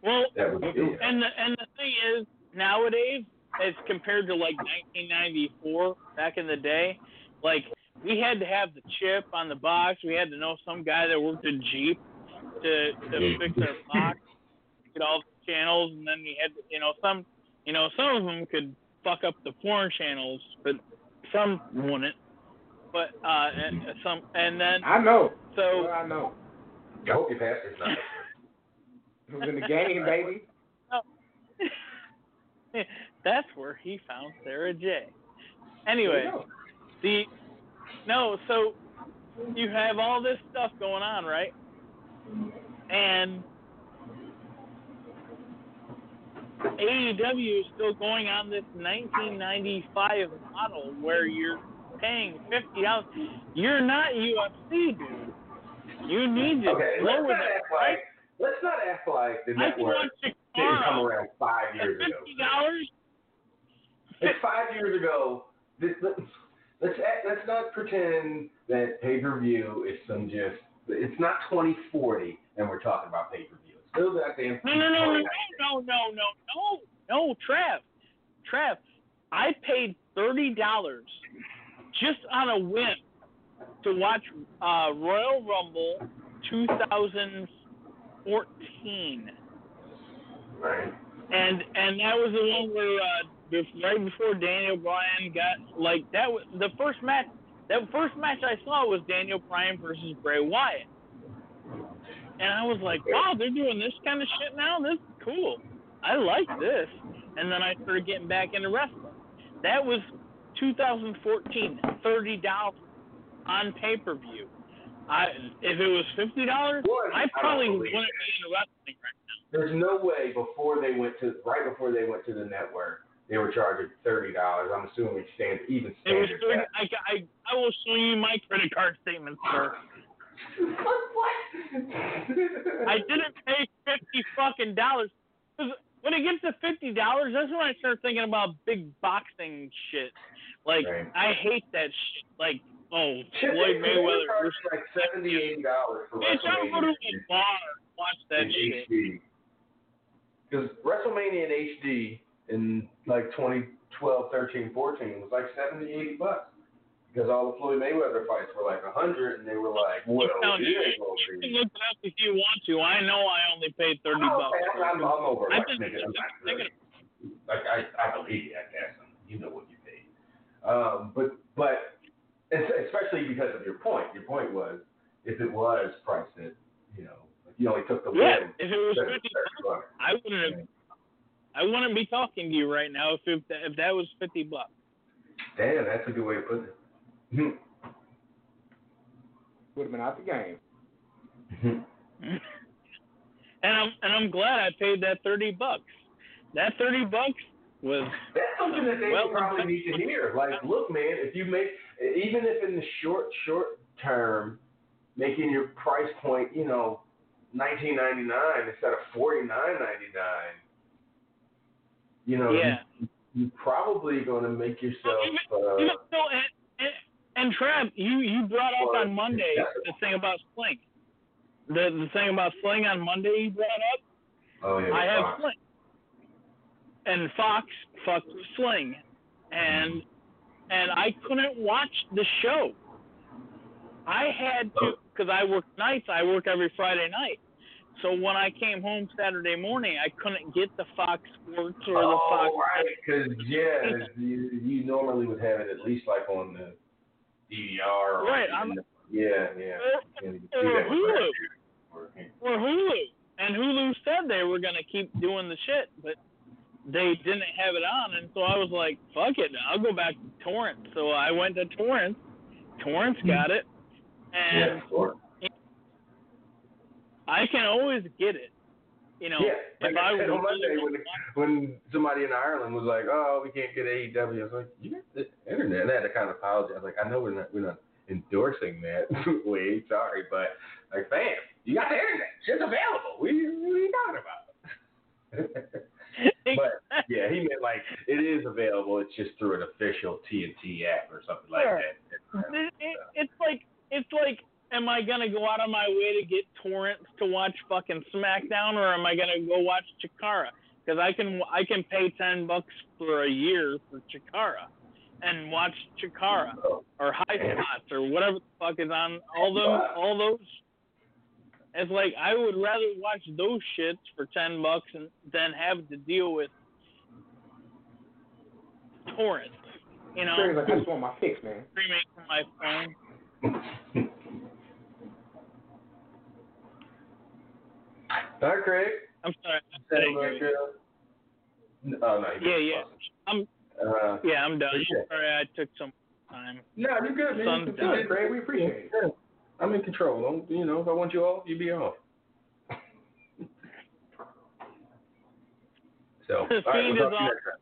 well, that would be. and the and the thing is, nowadays, as compared to like 1994 back in the day, like we had to have the chip on the box. We had to know some guy that worked at Jeep to to fix our box, get all the channels, and then we had you know some you know some of them could fuck up the porn channels, but some wouldn't. But uh, and some and then I know. so I know. I hope your pastor's not. It was in the game, baby. that's where he found Sara Jay. Anyway, the no, so you have all this stuff going on, right? And AEW is still going on this 1995 model where you're paying fifty dollars. You're not UFC, dude. You need to Okay, lower act price. like let's not act like the I network didn't come around five years ago. fifty dollars. It's five years ago. This, let's let's act, let's not pretend that pay per view is some just. It's not 2040, and we're talking about pay per view. That damn. No, no, no, no, no, no, no, no, no, Trev, Trev, I paid thirty dollars just on a whim to watch uh, Royal Rumble 2014, Right. and and that was the one where uh, right before Daniel Bryan got like that was the first match. That first match I saw was Daniel Bryan versus Bray Wyatt. And I was like, wow, they're doing this kind of shit now? This is cool. I like this. And then I started getting back into wrestling. That was 2014, $30 on pay per view. I If it was $50, One, I I probably wouldn't be into wrestling right now. There's no way before they went to right before they went to the network, they were charging thirty dollars. I'm assuming stand even It was 30, I, I, I will show you my credit card statement, sir. I didn't pay fifty fucking dollars. 'Cause When it gets to fifty dollars, that's when I start thinking about big boxing shit. Like Right. I hate that shit. Like oh, Floyd they- they were Mayweather. charging like seventy, eighty dollars for Bitch, I'll go to a bar watch that in shit. Because WrestleMania in HD in like 2012, 13, 14 was like 70, 80 bucks. Because all the Floyd Mayweather fights were like a hundred, and they were like, well, No, it you, is you can look it up if you want to. I know I only paid thirty Oh, bucks. okay, I'm, I'm, I'm over. I Like, just- nigga, I'm I really, like I, I believe you. I guess you know what you paid. Um, but but especially because of your point. Your point was if it was priced at, you know, like you only took the Yeah, win. if it was fifty, $30. I wouldn't have. I wouldn't be talking to you right now if if that, if that was fifty bucks. Damn, that's a good way to put it. Would have been out the game. And I'm and I'm glad I paid that thirty bucks. That thirty bucks was That's something that they Well, probably need to hear. Like, look, man, if you make, even if in the short, short term, making your price point, you know, nineteen ninety nine instead of forty nine ninety nine, you know, yeah. you, you're probably going to make yourself. Uh, You know, and, and you you brought up on Monday the thing about Sling. The the thing about Sling on Monday you brought up. oh yeah, I have Fox. Sling. And Fox fucked with Sling, and and I couldn't watch the show. I had to oh. because I work nights. I work every Friday night. So when I came home Saturday morning, I couldn't get the Fox Sports or the oh, Fox. right, because yeah, you, you normally would have it at least like on the DVR. Or Right, even yeah, yeah. Or, yeah you can or do that with Hulu. Or- or Hulu. And Hulu said they were going to keep doing the shit, but they didn't have it on. And so I was like, fuck it, I'll go back to Torrent. So I went to Torrent. Torrent's mm-hmm. got it. And Yeah, sure. I can always get it. You know, Yeah, like if I said on Monday when, when somebody in Ireland was like, "Oh, we can't get AEW," I was like, "You got the internet." And I had to kind of apologize. Like, I know we're not we're not endorsing that. Wait, sorry, but like, fam, you got the internet. It's available. You, what are you talking about? but yeah, he meant like it is available. It's just through an official TNT app or something like Sure. that. it, it, it's like it's like am I gonna go out of my way to get torrents to watch fucking SmackDown or am I gonna go watch Chikara? Because I can I can pay ten bucks for a year for Chikara and watch Chikara or High Spots or whatever the fuck is on all them all those. It's like I would rather watch those shits for ten bucks and than have to deal with torrents. You know, I just want my fix, man. streaming from my phone. All right, Craig. I'm sorry. I Settle didn't back hear you. down. Oh no. he Yeah, yeah. awesome. I'm Uh, yeah, I'm done. Yeah. Sorry, I took some time. No, you're good, man. Sun's You down. did Craig, we appreciate it. Yeah, I'm in control. Don't you know? If I want you off, you be off. so, The all right, feed we'll talk to you off. next time.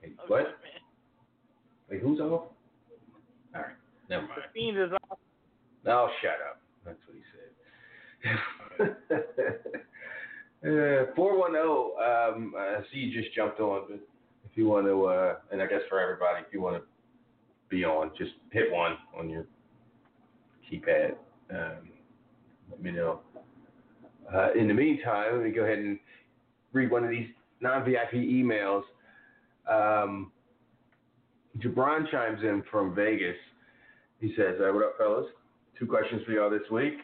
Hey, what? Wait, who's off? All right, never mind. The mind. fiend is off. No, shut up. That's what he said. Uh, 410, um, I see you just jumped on, but if you want to, uh, and I guess for everybody, if you want to be on, just hit one on your keypad. Um, let me know. Uh, in the meantime, let me go ahead and read one of these non VIP emails. Um, Jabron chimes in from Vegas. He says, uh, What up, fellas? Two questions for y'all this week.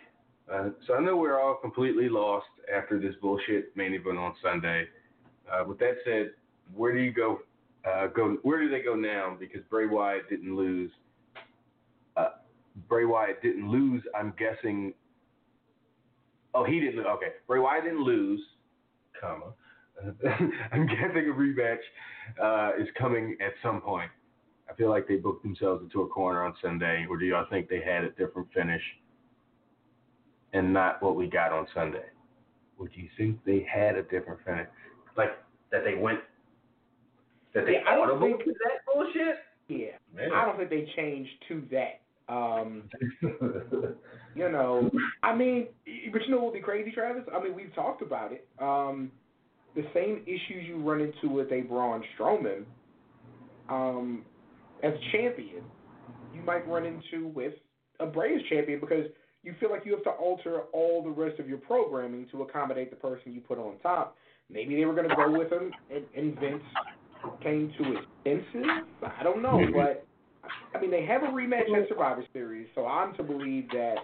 Uh, so I know we're all completely lost after this bullshit main event on Sunday. Uh, with that said, where do you go? Uh, go where do they go now? Because Bray Wyatt didn't lose. Uh, Bray Wyatt didn't lose. I'm guessing. Oh, he didn't. Okay, Bray Wyatt didn't lose, comma. I'm guessing a rematch uh, is coming at some point. I feel like they booked themselves into a corner on Sunday, or do y'all think they had a different finish and not what we got on Sunday? Would you think they had a different finish? Like that they went that they Yeah, I don't think- that bullshit? Yeah. Man. I don't think they changed to that. Um, you know, I mean, but you know what would be crazy, Travis? I mean, we've talked about it. Um, the same issues you run into with a Braun Strowman, um, as champion, you might run into with a Bray as champion because you feel like you have to alter all the rest of your programming to accommodate the person you put on top. Maybe they were going to go with him, and, and Vince came too expensive. I don't know, but I mean, they have a rematch at Survivor Series, so I'm to believe that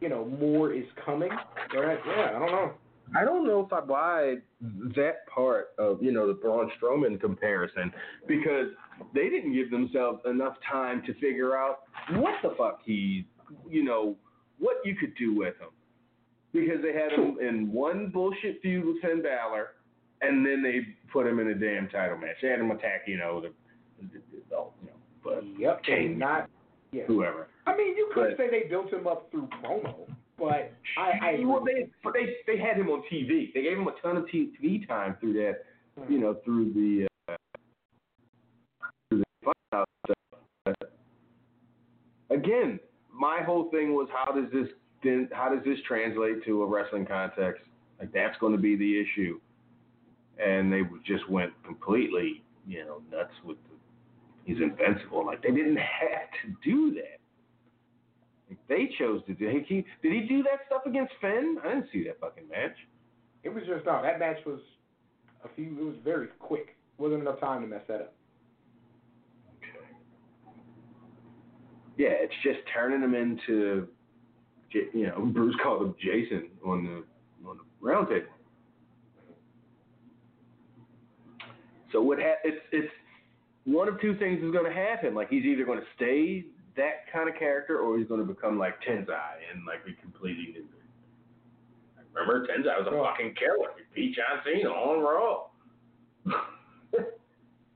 you know more is coming. Yeah, I don't know. I don't know if I buy that part of you know the Braun Strowman comparison because they didn't give themselves enough time to figure out what the fuck he, you know, what you could do with him because they had him in one bullshit feud with Finn Balor, and then they put him in a damn title match. They had him attack, you know, the, the, the you know, but Yep, Kane, not. Yeah. whoever. I mean, you could But- say they built him up through promo, but I, I well, they, but they they had him on TV. They gave him a ton of TV time through that, you know, through the uh, through the. Again, my whole thing was how does this how does this translate to a wrestling context? Like that's going to be the issue, and they just went completely, you know, nuts with the, he's invincible. Like they didn't have to do that. Like they chose to do. He, did he do that stuff against Finn? I didn't see that fucking match. It was just no. That match was a few. It was very quick. Wasn't enough time to mess that up. Yeah, it's just turning him into, you know, Bruce called him Jason on the on the round table. So what ha- it's it's one of two things is going to happen. Like he's either going to stay that kind of character, or he's going to become like Tensai and like be completely new. Remember, Tensai was a Oh. fucking killer. He beat John Cena on Raw.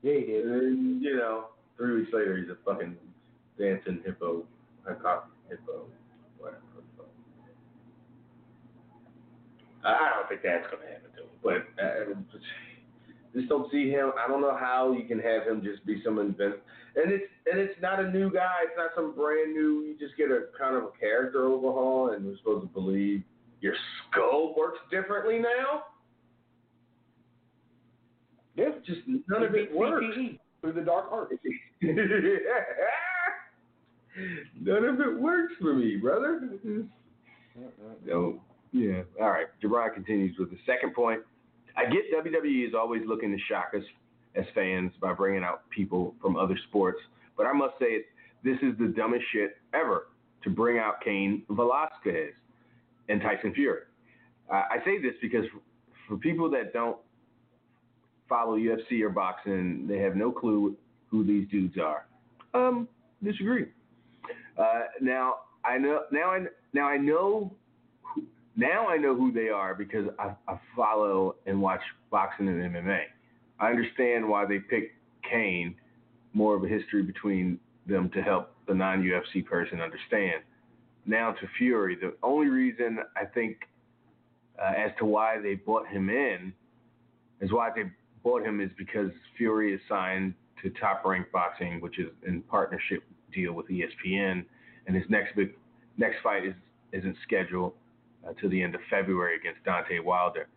Yeah, he did. And you know, three weeks later, he's a fucking dancing hippo, hippo, whatever. I don't think that's gonna happen to him, but uh, just- don't see him. I don't know how you can have him just be some invent. And it's and it's not a new guy. It's not some brand new. You just get a kind of a character overhaul, and we're supposed to believe your skull works differently now. Yeah. Just none of it works. Through the dark arts. None of it works for me, brother. No. Yeah. All right. Gerard continues with the second point. I get WWE is always looking to shock us as fans by bringing out people from other sports, but I must say this is the dumbest shit ever to bring out Cain Velasquez and Tyson Fury. Uh, I say this because for people that don't follow UFC or boxing, they have no clue who these dudes are. Um, disagree. Uh, now I know now I now I know who, now I know who they are because I, I follow and watch boxing and MMA. I understand why they picked Cain, more of a history between them to help the non UFC person understand. Now to Fury, the only reason I think uh, as to why they bought him in is why they bought him is because Fury is signed to Top Rank Boxing, which is in partnership deal with ESPN, and his next big next fight is isn't scheduled uh, to the end of February against Deontay Wilder.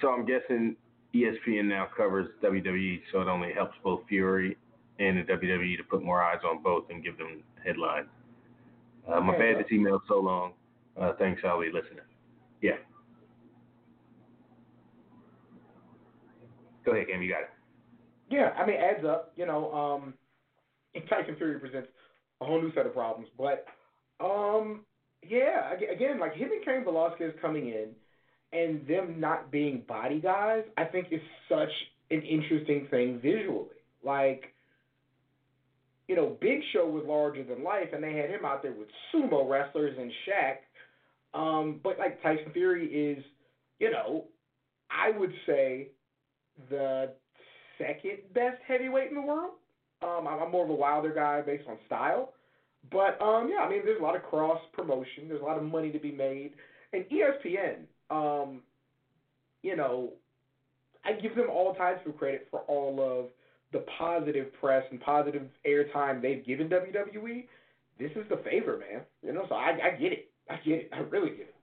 So I'm guessing ESPN now covers WWE, so it only helps both Fury and the WWE to put more eyes on both and give them headlines. Uh, my bad this email so long. Uh, thanks, I'll be listening. Yeah. Go ahead, Cam, you got it. Yeah, I mean, adds up. You know, um, Tyson Fury presents a whole new set of problems, but um, yeah, again, like him and Cain Velasquez coming in and them not being body guys, I think is such an interesting thing visually. Like, you know, Big Show was larger than life, and they had him out there with sumo wrestlers and Shaq. Um, but like Tyson Fury is, you know, I would say the second best heavyweight in the world. Um, I'm more of a Wilder guy based on style, but um, yeah, I mean, there's a lot of cross promotion. There's a lot of money to be made, and ESPN, um, you know, I give them all types of credit for all of the positive press and positive airtime they've given WWE. This is the favor, man. You know, so I, I get it. I get it. I really get it.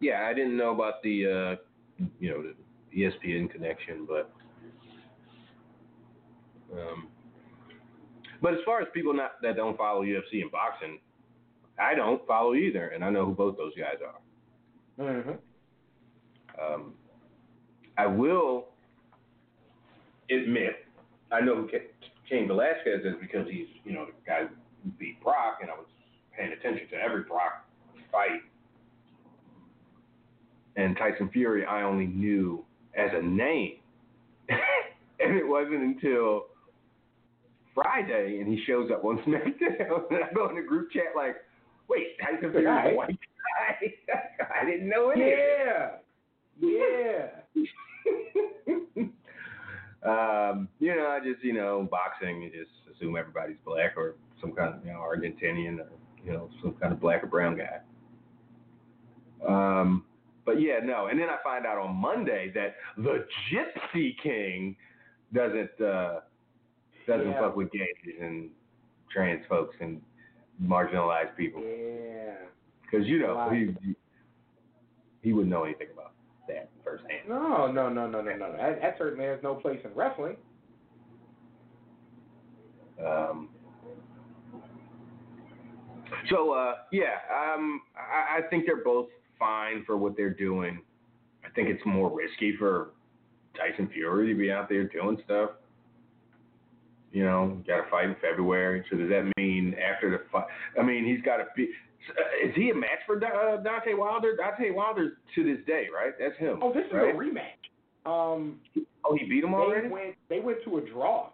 Yeah, I didn't know about the uh, you know the ESPN connection, but um, but as far as people not that don't follow UFC and boxing, I don't follow either, and I know who both those guys are. Mm-hmm. Um, I will admit I know who Ca- Cain Velasquez is because he's you know the guy who beat Brock, and I was paying attention to every Brock fight. And Tyson Fury, I only knew as a name, and it wasn't until Friday, and he shows up on SmackDown, and I go in the group chat like, "Wait, Fury, Right. a white guy? I didn't know it." Yeah. Yeah. um, you know, I just you know, boxing, you just assume everybody's black or some kind of you know Argentinian or you know some kind of black or brown guy. Um, but yeah, no. And then I find out on Monday that the Gypsy King doesn't uh, doesn't Yeah. fuck with gays and trans folks and marginalized people Yeah. because you know he, he he wouldn't know anything about that firsthand. No, no, no, no, no, no. That, that certainly has no place in wrestling. Um, so uh, yeah, um, I, I think they're both fine for what they're doing. I think it's more risky for Tyson Fury to be out there doing stuff. You know, got a fight in February. So does that mean after the fight? I mean, he's got to be. Is he a match for uh, Deontay Wilder? Deontay Wilder to this day, right? That's him. Oh, this is right? a rematch. Um, Oh, he beat him already. they went they went to a draw.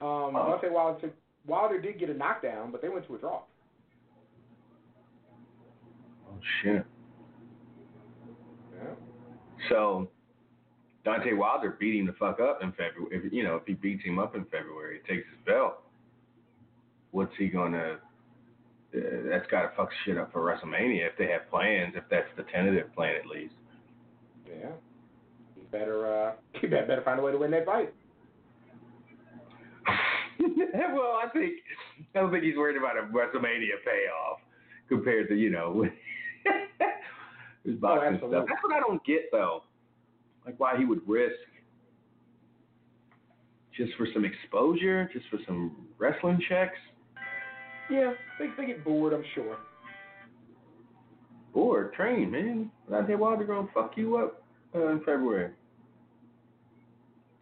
Um, Oh. Deontay Wilder took, Wilder did get a knockdown, but they went to a draw. Oh shit. So Deontay Wilder beat him the fuck up in February. If you know, if he beats him up in February, takes his belt. What's he gonna? Uh, that's got to fuck shit up for WrestleMania if they have plans. If that's the tentative plan, at least. Yeah. He better uh he better, better find a way to win that fight. well, I think I don't think he's worried about a WrestleMania payoff compared to you know his boxing Oh, stuff. That's what I don't get though. Like why he would risk just for some exposure, just for some wrestling checks, Yeah, they they get bored, I'm sure. or train man. Deontay Wilder gonna fuck you up uh, in February.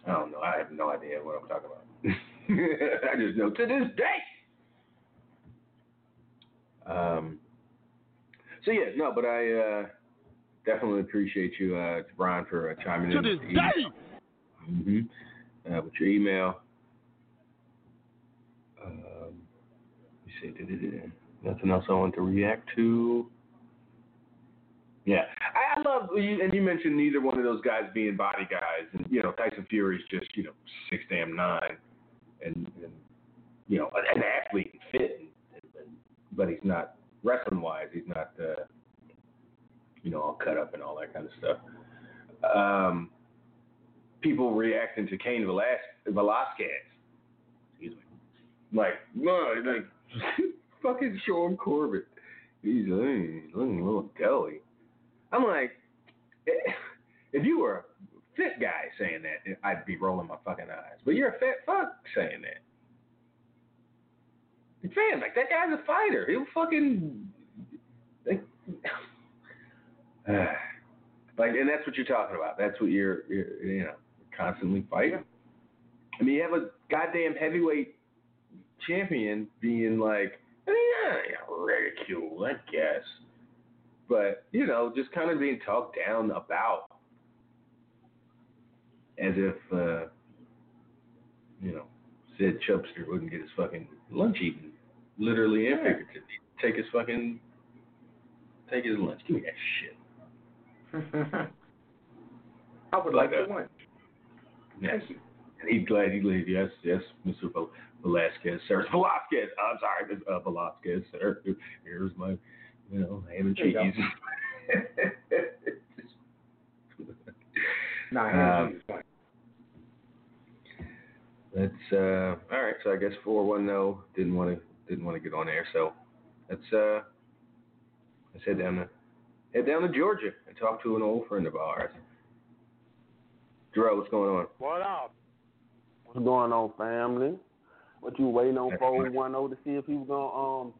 I don't know. I have no idea what I'm talking about. I just know to this day. Um. So yeah, no, but I uh, definitely appreciate you, uh, Brian, for uh, chiming To in. this with the email. day. hmm Uh, with your email. Um, you see, da-da-da. nothing else I want to react to. Yeah, I, I love you, and you mentioned neither one of those guys being body guys, and you know Tyson Fury's just you know six damn nine, and, and you know an athlete and fit, and, and, but he's not wrestling wise. He's not uh, you know all cut up and all that kind of stuff. Um, people reacting to Cain Velas- Velasquez. Excuse me. Like, no, like, fucking Sean Corbett. He's, uh, looking a little doughy. I'm like, eh, if you were a fit guy saying that, I'd be rolling my fucking eyes. But you're a fat fuck saying that. Man, like that guy's a fighter. He'll fucking like, like, and that's what you're talking about. That's what you're, you're you know, constantly fighting. I mean, you have a goddamn heavyweight champion being like, yeah, yeah, ridiculed, I guess, but you know, just kind of being talked down about, as if, uh, you know, Sid Chubster wouldn't get his fucking lunch eaten, literally and figuratively. Take his fucking, take his lunch. Give me that shit. I would Like to that. win. Yes. Thank you. And he's glad he leaves. Yes, yes, Mr. Vel- Velasquez, sir. Velasquez. I'm sorry, Mr. uh, Velasquez, sir. Here's my, you know, ham and There cheese. Nah, Um, here's um, That's uh, all right. So I guess four one no didn't want to didn't want to get on air. So let's uh, let's head down to head down to Georgia and talk to an old friend of ours. Jarrell, what's going on? What up? What's going on, family? What you waiting on That's four one zero to see if he was gonna um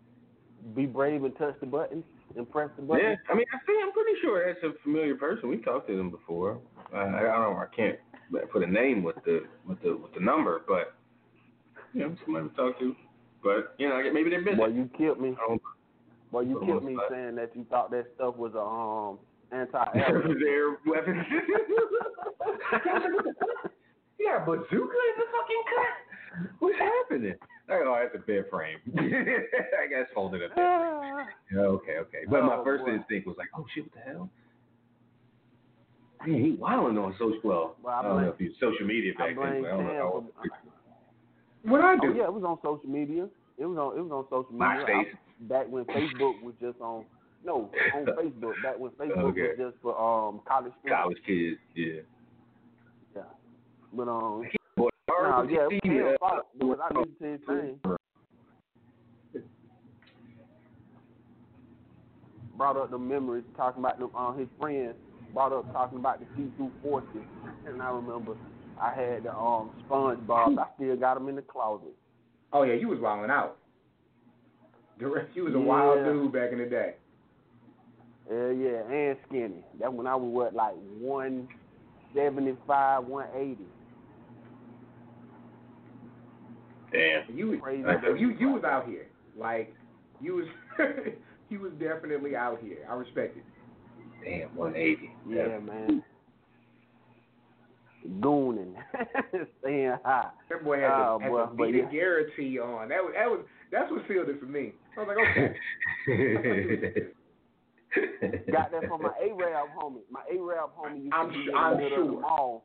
be brave and touch the button and press the button. Yeah, I mean, I think I'm pretty sure that's a familiar person. We talked to them before. I, I don't know. I can't put a name with the with the with the number, but you know, somebody to talk to. But you know, maybe they're busy. Well, you killed me. I don't Well, you killed me saying that you thought that stuff was a um anti their weapons. yeah, bazooka in the fucking cut. What's happening? Oh, that's a bed frame. I guess holding a bed frame. Okay, okay. But my Oh, first boy. instinct was like, oh shit, what the hell? Man, he wilding on social. Well, Well, I I don't blame- know if was social media back then. But I don't know. What I Oh do? yeah, it was on social media. It was on it was on social media. MySpace. I- back when Facebook was just on no on Facebook. Back when Facebook Okay. was just for um college students. College kids, yeah. Yeah. But um Boy, no, yeah, it was RBC, Cam's uh, fault because I listened to his thing. Brought up the memories, talking about them, uh, his friends brought up talking about the C2 forces, and I remember I had the um SpongeBob. I still got them in the closet. Oh yeah, you was wilding out. The rest, you was a wild dude back in the day. Yeah, yeah, and skinny. That when I was what like one seventy five, one eighty. Damn. You was Crazy so you you was out here. Like you was he was definitely out here. I respect it. Damn, 180. Yeah, man. Gooning, staying high. That boy had Oh, the, had boy, the but yeah. Garrity on. That was that was that's what sealed it for me. I was like, okay. Got that from my Arab homie. My Arab homie used I'm to be su- in the I'm of the mall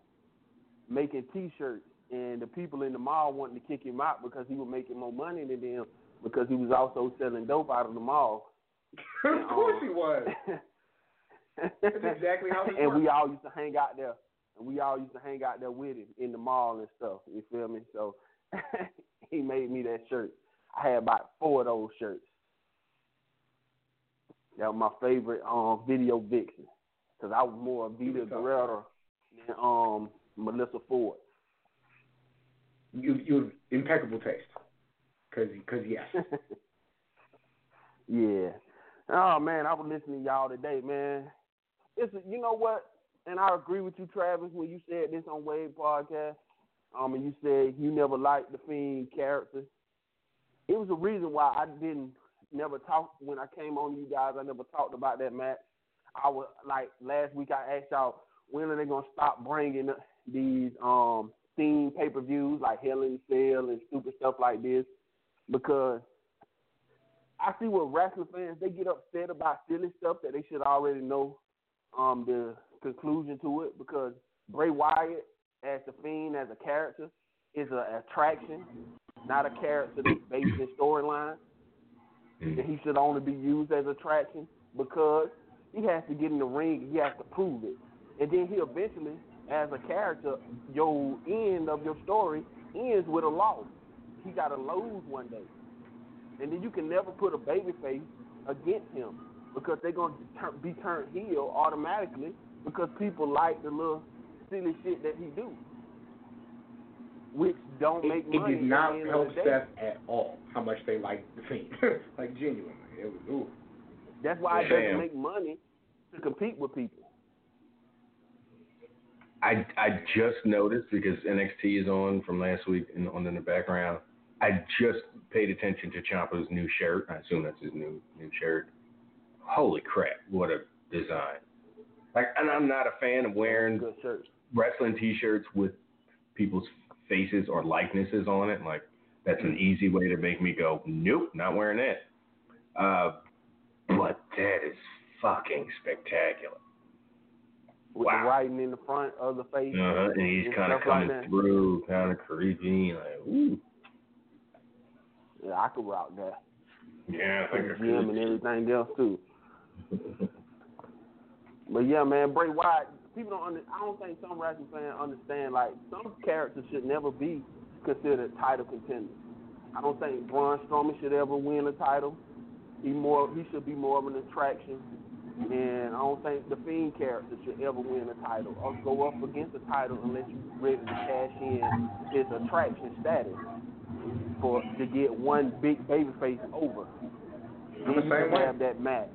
making T-shirts, and the people in the mall wanted to kick him out because he was making more money than them because he was also selling dope out of the mall. of course he was. Um, that's exactly how this and we all used to hang out there, and we all used to hang out there with him in the mall and stuff. You feel me? So he made me that shirt. I had about four of those shirts. That was my favorite um video vixen, cause I was more Vida? Guerrero than um Melissa Ford. You you impeccable taste. Cause cause yes. yeah. Oh man, I was listening to y'all today, man. It's you know what, and I agree with you, Travis, when you said this on Wade podcast. Um, and you said you never liked the Fiend character. It was a reason why I didn't never talk when I came on you guys. I never talked about that match. I was like last week. I asked y'all when are they gonna stop bringing these um theme pay per views like Hell in Cell and stupid stuff like this because I see what wrestling fans they get upset about silly stuff that they should already know um the conclusion to it because Bray Wyatt as the Fiend as a character is an attraction, not a character that's based in storyline. He should only be used as attraction because he has to get in the ring he has to prove it. And then he eventually, as a character, your end of your story ends with a loss. He got to lose one day. And then you can never put a baby face against him because they're going to be turned heel automatically because people like the little silly shit that he do, which don't It, make it money. did not at help of. Seth at all how much they liked the fiend. like genuinely. It was ooh. That's why it Damn. doesn't make money to compete with people. I I just noticed because NXT is on from last week and on in the background. I just paid attention to Ciampa's new shirt. I assume that's his new new shirt. Holy crap! What a design! Like, and I'm not a fan of wearing Good wrestling T-shirts with people's faces or likenesses on it. Like, that's an easy way to make me go, nope, not wearing that. Uh, but that is fucking spectacular. With Wow. the writing in the front of the face. Uh-huh. And he's kind of stuff like coming through, kind of creepy. Like, ooh. Yeah, I could rock that. Yeah, I think I and everything else too. But yeah, man, Bray Wyatt. People don't. Under, I don't think some wrestling fans understand. Like some characters should never be considered title contenders. I don't think Braun Strowman should ever win a title. He more. He should be more of an attraction. And I don't think the Fiend character should ever win a title or go up against a title unless you're ready to cash in his attraction status for to get one big babyface over. I'm the then same you way. have that match.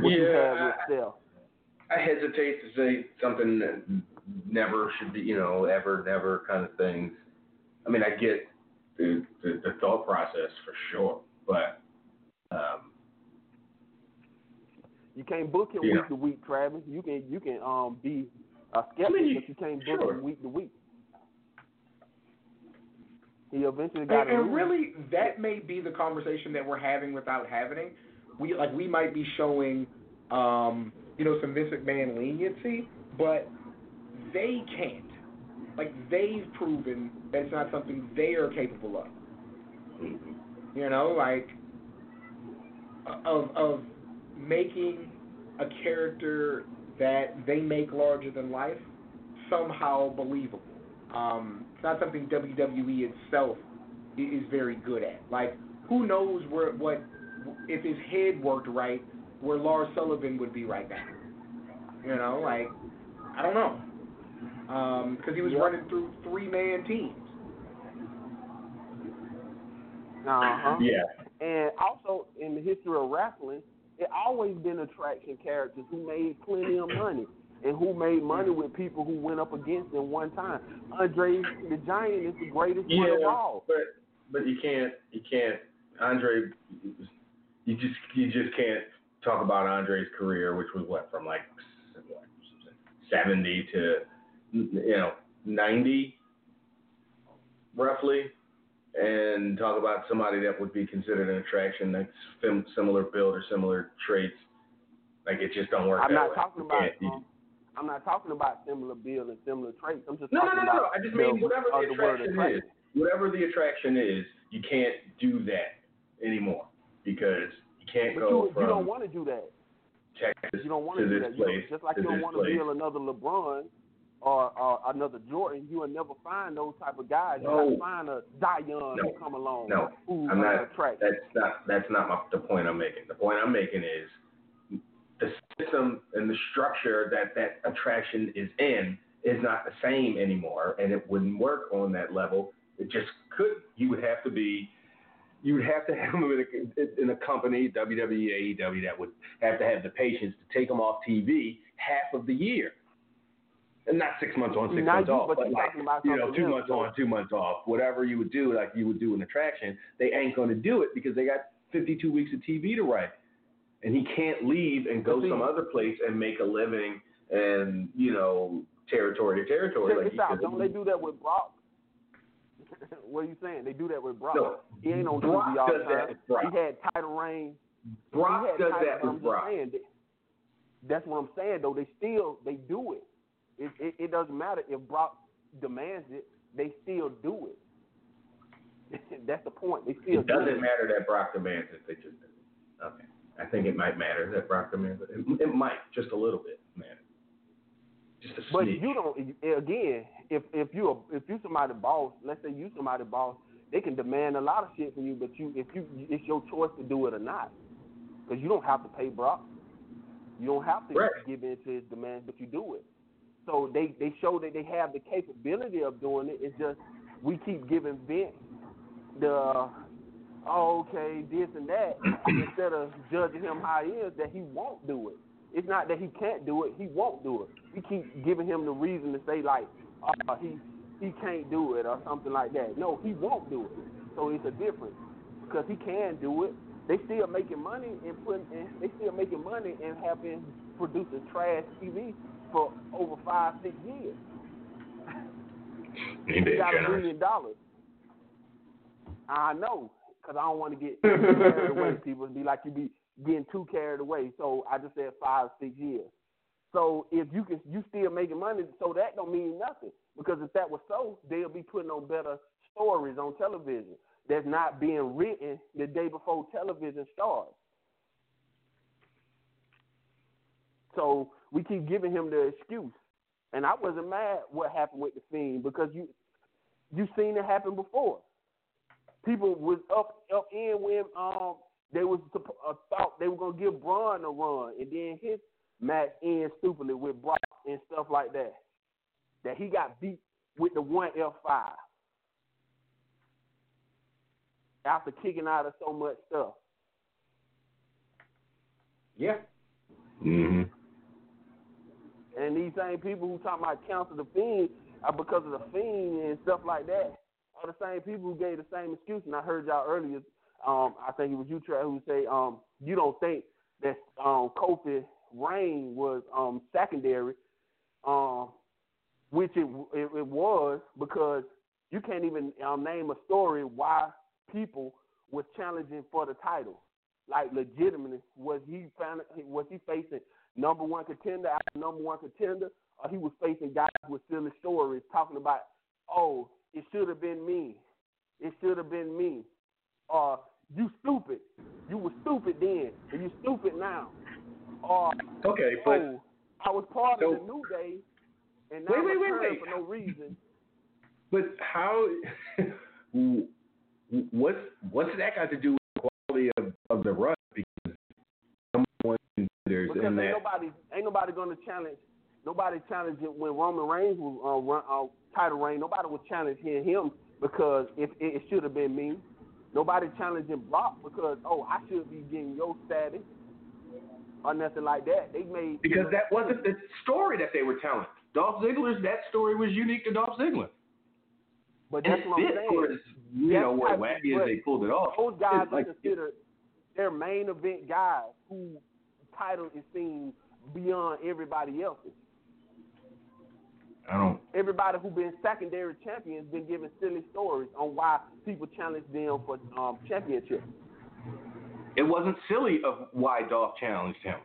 What you Yeah, have with I- Steph. I hesitate to say something that never should be, you know, ever, never kind of things. I mean, I get the, the, the thought process for sure, but um, You can't book it Yeah. week to week, Travis. You can you can um be a skeptic, I mean, you- but you can't book sure. him week to week. He eventually got And, and really, that may be the conversation that we're having without having. We like we might be showing, um, you know, some Vince McMahon leniency, but they can't. Like they've proven that it's not something they are capable of. You know, like of of making a character that they make larger than life somehow believable. Um, it's not something WWE itself is very good at. Like, who knows where what if his head worked right, where Lars Sullivan would be right now. You know, like I don't know, because he was Yeah. running through three man teams. Uh huh. yeah, And also in the history of wrestling, it always been attraction characters who made plenty of money and who made money with people who went up against them one time. Andre the Giant is the greatest one of yeah, all. but but you can't you can't Andre, you just you just can't talk about Andre's career, which was what from like seventy to you know ninety, roughly, and talk about somebody that would be considered an attraction that's sim- similar build or similar traits. Like it just don't work. I'm not way. talking about. Um, I'm not talking about similar build and similar traits. I'm just no, no, talking no, no, no. about I just mean whatever the attraction is, whatever the attraction is, you can't do that anymore because can't But go you, from you don't want to do that. Texas You don't want to to do that. You place just like you don't want to build another LeBron or, or another Jordan. You will never find those type of guys. You No. gotta find a Zion No. who come along No. who's I'm not- attract. That's not that's not my, the point I'm making. The point I'm making is the system and the structure that that attraction is in is not the same anymore, and it wouldn't work on that level. It just could. You would have to be. You would have to have them in a, in a company, WWE, AEW, that would have to have the patience to take them off TV half of the year, and not six months on, six Now months you- off, but but like you know, two else, months on, two months off, whatever you would do, like you would do an attraction. They ain't going to do it because they got 52 weeks of TV to write, and he can't leave and go some other place and make a living and you know territory to territory. Check like this out. Don't they do that with Brock? what are you saying? They do that with Brock. No, he ain't on Brock TV all does the that time. Brock. He had title reign. Brock does title, that with Brock. saying that- that's what I'm saying though. They still they do it. It, it. it doesn't matter if Brock demands it. They still do it. that's the point. They still It doesn't it. matter that Brock demands it. They just. Okay. I think it might matter that Brock demands it. It, it might just a little bit matter. Just a But smidge. you don't. Again, if if you if you somebody boss, let's say you somebody boss, they can demand a lot of shit from you. But you, if you, it's your choice to do it or not, because you don't have to pay Brock. You don't have to Right. give in to his demands, but you do it. So they they show that they have the capability of doing it. It's just we keep giving vent the oh, okay this and that instead of judging him how he is that he won't do it. It's not that he can't do it; he won't do it. We keep giving him the reason to say like, oh, he he can't do it or something like that. No, he won't do it. So it's a difference because he can do it. They still making money and putting, and they still making money and have been producing trash TV for over five, six years. He got a million dollars. I know, because I don't want to get carried away. People be like, you be getting too carried away. So I just said five, six years. So if you can, you still making money. So that don't mean nothing. Because if that was so, they'll be putting on better stories on television that's not being written the day before television starts. So we keep giving him the excuse. And I wasn't mad what happened with the Fiend because you you seen it happen before. People was up up in when um they was supp- uh, thought they were gonna give Braun a run, and then his match ends stupidly with Brock and stuff like that. That he got beat with the one F five after kicking out of so much stuff. Yeah. Mhm. And these same people who talk about cancel the fiend are because of the fiend and stuff like that are the same people who gave the same excuse. And I heard y'all earlier, um, I think it was you, Trey, who say um, you don't think that um, Kofi reign was um, secondary, um, which it, it it was because you can't even um, name a story why people was challenging for the title. Like legitimately, was he found, was he facing number one contender after number one contender, or he was facing guys with silly stories talking about, oh, it should have been me, it should have been me, or you stupid, you were stupid then, and you stupid now, or Okay, but oh, I was part so- of the New Day, and now Wait, I'm wait, wait, wait. for no reason. but how? what's what's that got to do with the quality of, of the run? Because number one Because in ain't that. nobody ain't nobody gonna challenge nobody challenged it when Roman Reigns was uh, run, uh, title reign. Nobody was challenging him because if it, it should have been me. Nobody challenging Brock because oh I should be getting your status or nothing like that. They made Because that wasn't the story that they were telling. Dolph Ziggler's that story was unique to Dolph Ziggler. But And that's it what I'm saying. you That's know what wacky as they pulled it off. Those guys like- are considered their main event guys who title is seen beyond everybody else's. I don't. everybody who been secondary champions been giving silly stories on why people challenge them for um, championship. It wasn't silly of why Dolph challenged him.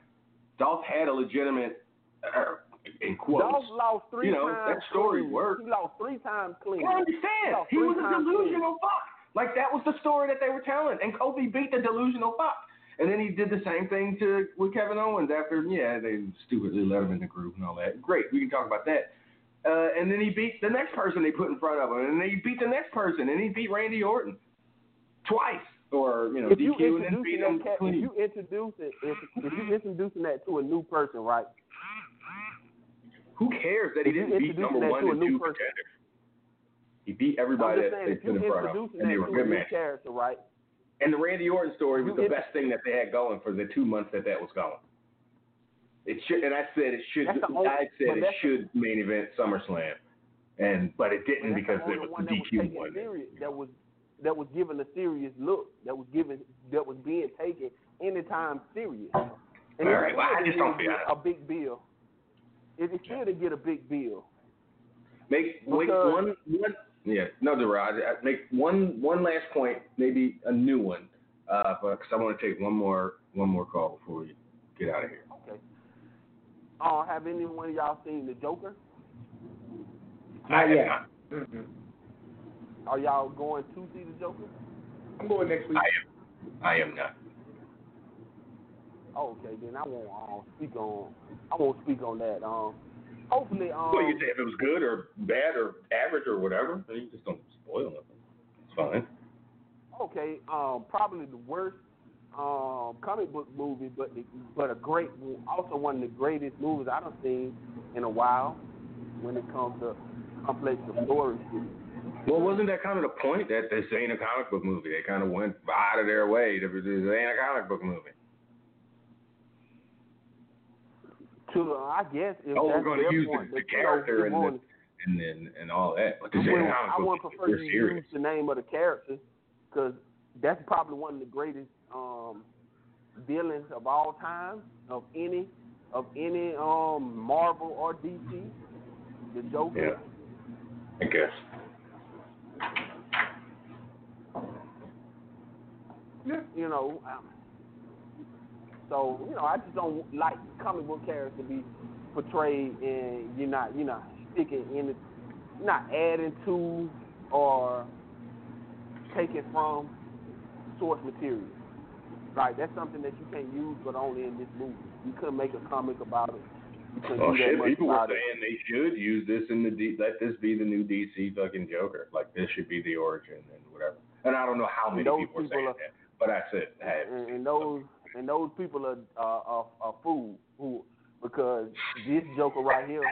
Dolph had a legitimate, uh, in quotes. Dolph lost three you know, times. that story clean. worked. He lost three times clean. I understand. lost He was a times delusional fuck. Like that was the story that they were telling, and Kofi beat the delusional fuck. And then he did the same thing to with Kevin Owens after, yeah, they stupidly let him in the group and all that. Great, we can talk about that. Uh, and then he beat the next person they put in front of him, and then he beat the next person, and he beat Randy Orton twice, or you know, If you DQ and then beat him cat, if you introduce it, if, if you introducing that to a new person, right? Who cares that he didn't beat number one and two contenders? He beat everybody that saying, they put in front of him, and they were good matches. character, right? And the Randy Orton story was the best thing that they had going for the two months that that was going. It should, and I said it should. Only- I said it should main event SummerSlam, and but it didn't because the it was the DQ one. serious, that was that was given a serious look, that was given that was being taken anytime serious. And All right, well, I just don't feel a big bill. It, it still didn't get a big bill. Make make one one. Yeah, no. I- Make one one last point, maybe a new one, uh, because I want to take one more one more call before we get out of here. Okay. Uh, have any one of y'all seen the Joker? Not I have yet. Mm-mm. Are y'all going to see the Joker? I'm going next week. I am. I am not. Oh, okay, then I won't uh, speak on. I won't speak on that. Um, hopefully, um, well, you say if it was good or bad or average or whatever, you just don't spoil nothing. It's fine. okay, um, probably the worst um comic book movie, but the, but a great, also one of the greatest movies I've seen in a while when it comes to complex stories. Well, wasn't that kind of the point that this ain't a comic book movie? They kind of went out of their way to this ain't a comic book movie. To uh, I guess if Oh, we're going to use point, the, the that, you know, character and the, and then and all that, but this I ain't a comic I book. wouldn't prefer We're you use the name of the character because that's probably one of the greatest um, villains of all time of any of any um, Marvel or DC. The Joker. Yeah, I guess. Yeah. You know. Um, so you know, I just don't like comic book characters to be portrayed and you're not you're not sticking in it, not adding to or taking from source material. Right, that's something that you can't use, but only in this movie. You couldn't make a comic about it. You couldn't Well, do shit, people were about it. saying they should use this in the D, let this be the new DC fucking Joker. Like this should be the origin and whatever. And I don't know how many Those people were saying are- that, but I said, hey, and, and those and those people are are, are, are fools who because this Joker right here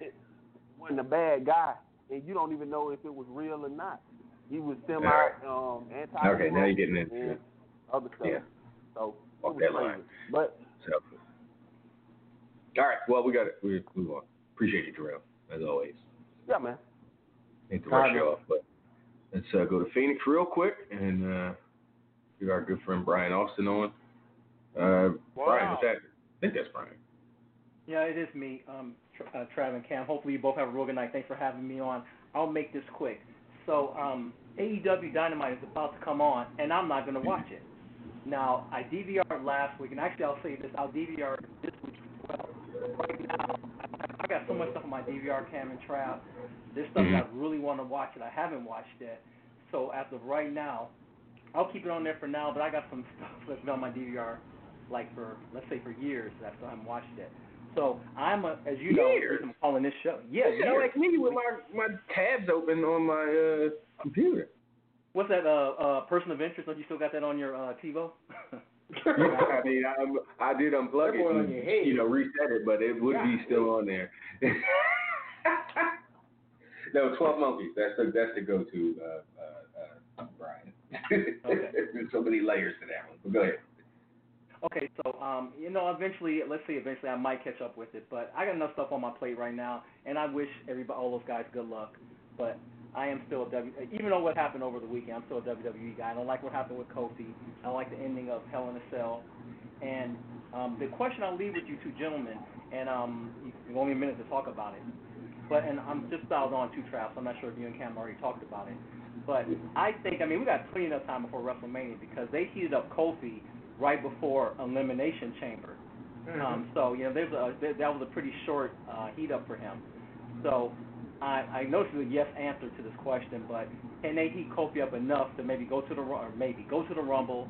wasn't a bad guy, and you don't even know if it was real or not. He was semi Alright. um anti Okay, now you're getting into it. other stuff. Yeah. So Walk that crazy. line. But helpful. All right. Well, we got it. We move on. Appreciate you, Terrell, as always. Yeah, man. Hate to rush you off, but let's uh, go to Phoenix real quick and uh, get our good friend Brian Austin on. Uh, Brian, what's that? I think that's Brian. Yeah, it is me, um, Tr- uh, Trav and Cam. Hopefully you both have a real good night. Thanks for having me on. I'll make this quick. So, um, AEW Dynamite is about to come on, and I'm not going to watch it. Now, I DVR'd last week, and actually I'll say this, I'll DVR this week as well. Right now, I, got so much stuff on my DVR, Cam and Trav. There's stuff that I really want to watch that I haven't watched yet. So as of right now, I'll keep it on there for now, but I got some stuff that's been on my DVR, like for, let's say for years, that I still haven't watched yet. So I'm a, as you know, Years? I'm calling this show. Yeah, Yeah, years. like me with my my tabs open on my uh, computer. What's that? Uh, uh, person of interest? Don't you still got that on your uh, TiVo? I mean, I, I did unplug it, and, you know, reset it, but it would be still on there. no, Twelve Monkeys. That's the that's the go-to, uh, uh, uh, Brian. There's so many layers to that one. But go ahead. Okay, so um, you know, eventually, let's say eventually I might catch up with it, but I got enough stuff on my plate right now, and I wish everybody, all those guys, good luck. But I am still a W, even though what happened over the weekend, I'm still a WWE guy. I don't like what happened with Kofi. I like the ending of Hell in a Cell. And um, the question I'll leave with you two gentlemen, and um, you owe a minute to talk about it. But and I'm just dialed on two traps. I'm not sure if you and Cam already talked about it. But I think, I mean, we got plenty enough time before WrestleMania because they heated up Kofi right before Elimination Chamber. Mm-hmm. Um, so you know, there's a that that was a pretty short uh, heat up for him. So I, I know this is a yes answer to this question, but can they heat Kofi up enough to maybe go to the or maybe go to the Rumble,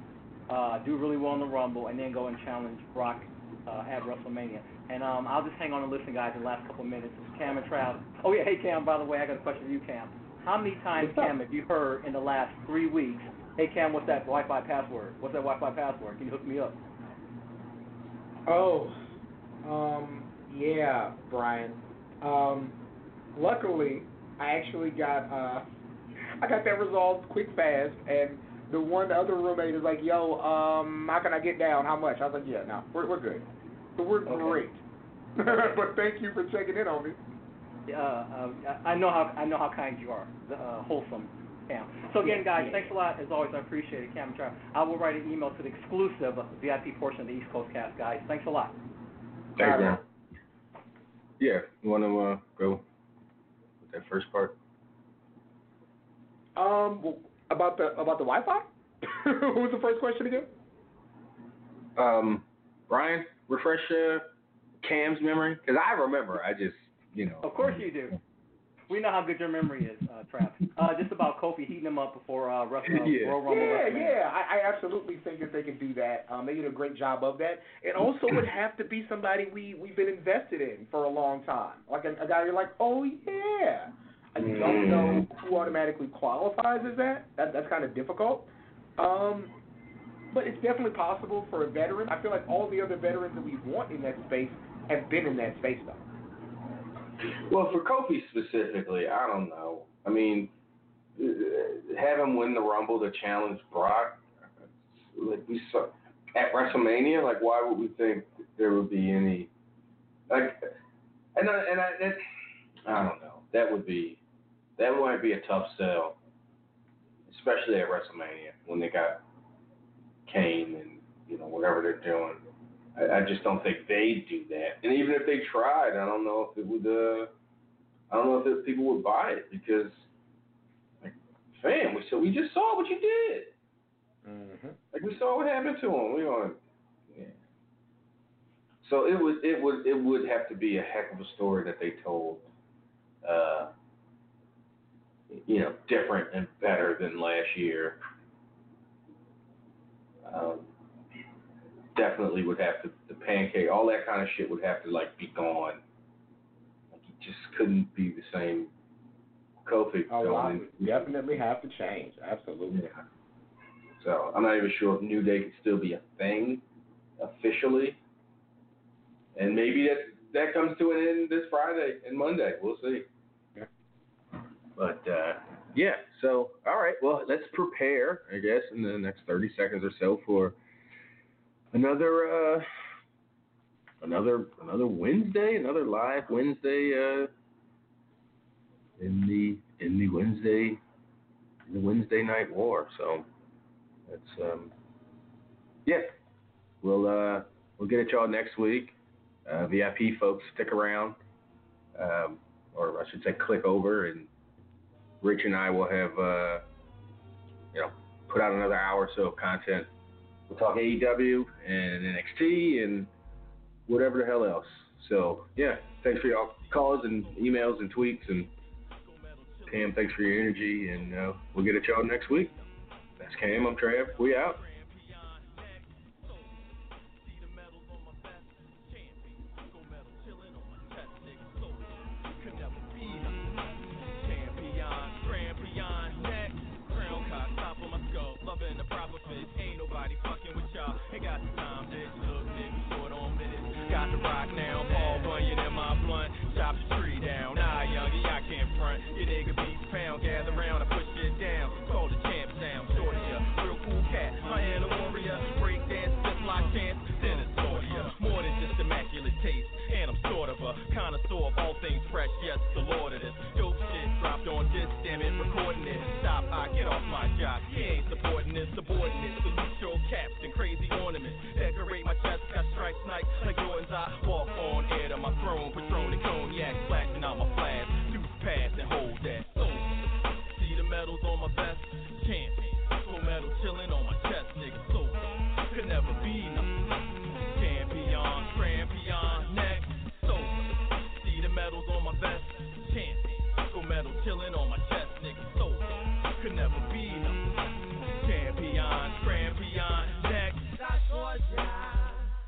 uh, do really well in the Rumble, and then go and challenge Brock uh, at WrestleMania? And um, I'll just hang on and listen, guys, in the last couple of minutes. Cam and Trav. Oh yeah, hey Cam. By the way, I got a question for you, Cam. How many times, Cam, have you heard in the last three weeks? Hey Cam, what's that Wi-Fi password? What's that Wi-Fi password? Can you hook me up? Oh, um, yeah, Brian. Um, luckily, I actually got uh, I got that resolved quick fast, and the one the other roommate is like, "Yo, um, how can I get down? How much?" I was like, "Yeah, no, we're we're good. So we're Okay. great." but thank you for checking in on me. uh, uh, I I know how I know how kind you are, uh, wholesome, Cam. So again, guys, Yeah. thanks a lot. As always, I appreciate it, Cam and Trav. I will write an email to the exclusive VIP portion of the East Coast Cast, guys. Thanks a lot. Thanks, All man. Yeah, you want to uh, go with that first part? Um, well, about the about the Wi-Fi. what was the first question again? Um, Brian, refresh uh, Cam's memory because I remember. I just, you know. Of course you do. We know how good your memory is, uh, Trav. Uh, just about Kofi heating him up before uh, Wrestle, uh, Yeah. Royal Rumble. Yeah, WrestleMania. yeah. I, I absolutely think that they can do that. Um, they did a great job of that. It also would have to be somebody we we've been invested in for a long time, like a, a guy you're like, oh yeah. I don't know who automatically qualifies as that. That that's kind of difficult. Um, but it's definitely possible for a veteran. I feel like all the other veterans that we want in that space have been in that space though. Well, for Kofi specifically, I don't know. I mean, uh, have him win the Rumble to challenge Brock, like we saw at WrestleMania. Like, why would we think there would be any? Like, and I, and I, that, I don't know. That would be that might be a tough sell, especially at WrestleMania when they got Cain and you know whatever they're doing. I, I just don't think they'd do that. And even if they tried, I don't know if it would. Uh, I don't know if it, people would buy it because, like, fam, we so we just saw what you did. Mm-hmm. Like we saw what happened to him. We on, yeah. So it would it would it would have to be a heck of a story that they told. Uh, you know, different and better than last year. Um, definitely would have to the pancake, all that kind of shit would have to like be gone. Like you just couldn't be the same Kofi A lot definitely have to change. Absolutely. yeah. So I'm not even sure if New Day could still be a thing officially. And maybe that that comes to an end this Friday and Monday. We'll see. Yeah. But uh, yeah, so all right, well let's prepare, I guess, in the next thirty seconds or so for another uh, another another Wednesday, another live Wednesday uh, in the in the Wednesday the Wednesday night war. So that's um, yeah. We'll uh, we'll get at y'all next week. Uh, VIP folks, stick around, um, or I should say, click over, and Rich and I will have uh, you know put out another hour or so of content. We'll talk AEW and NXT and whatever the hell else. So yeah, thanks for y'all calls and emails and tweets and Cam, thanks for your energy and uh, we'll get at y'all next week. That's Cam, I'm Trav. We out. Ain't with got the time, bitch. Look, nigga, short on minutes. Got the rock now, Paul Bunyan in my blunt. Chop the tree down. Nah, youngie, I can't front. Your nigga beats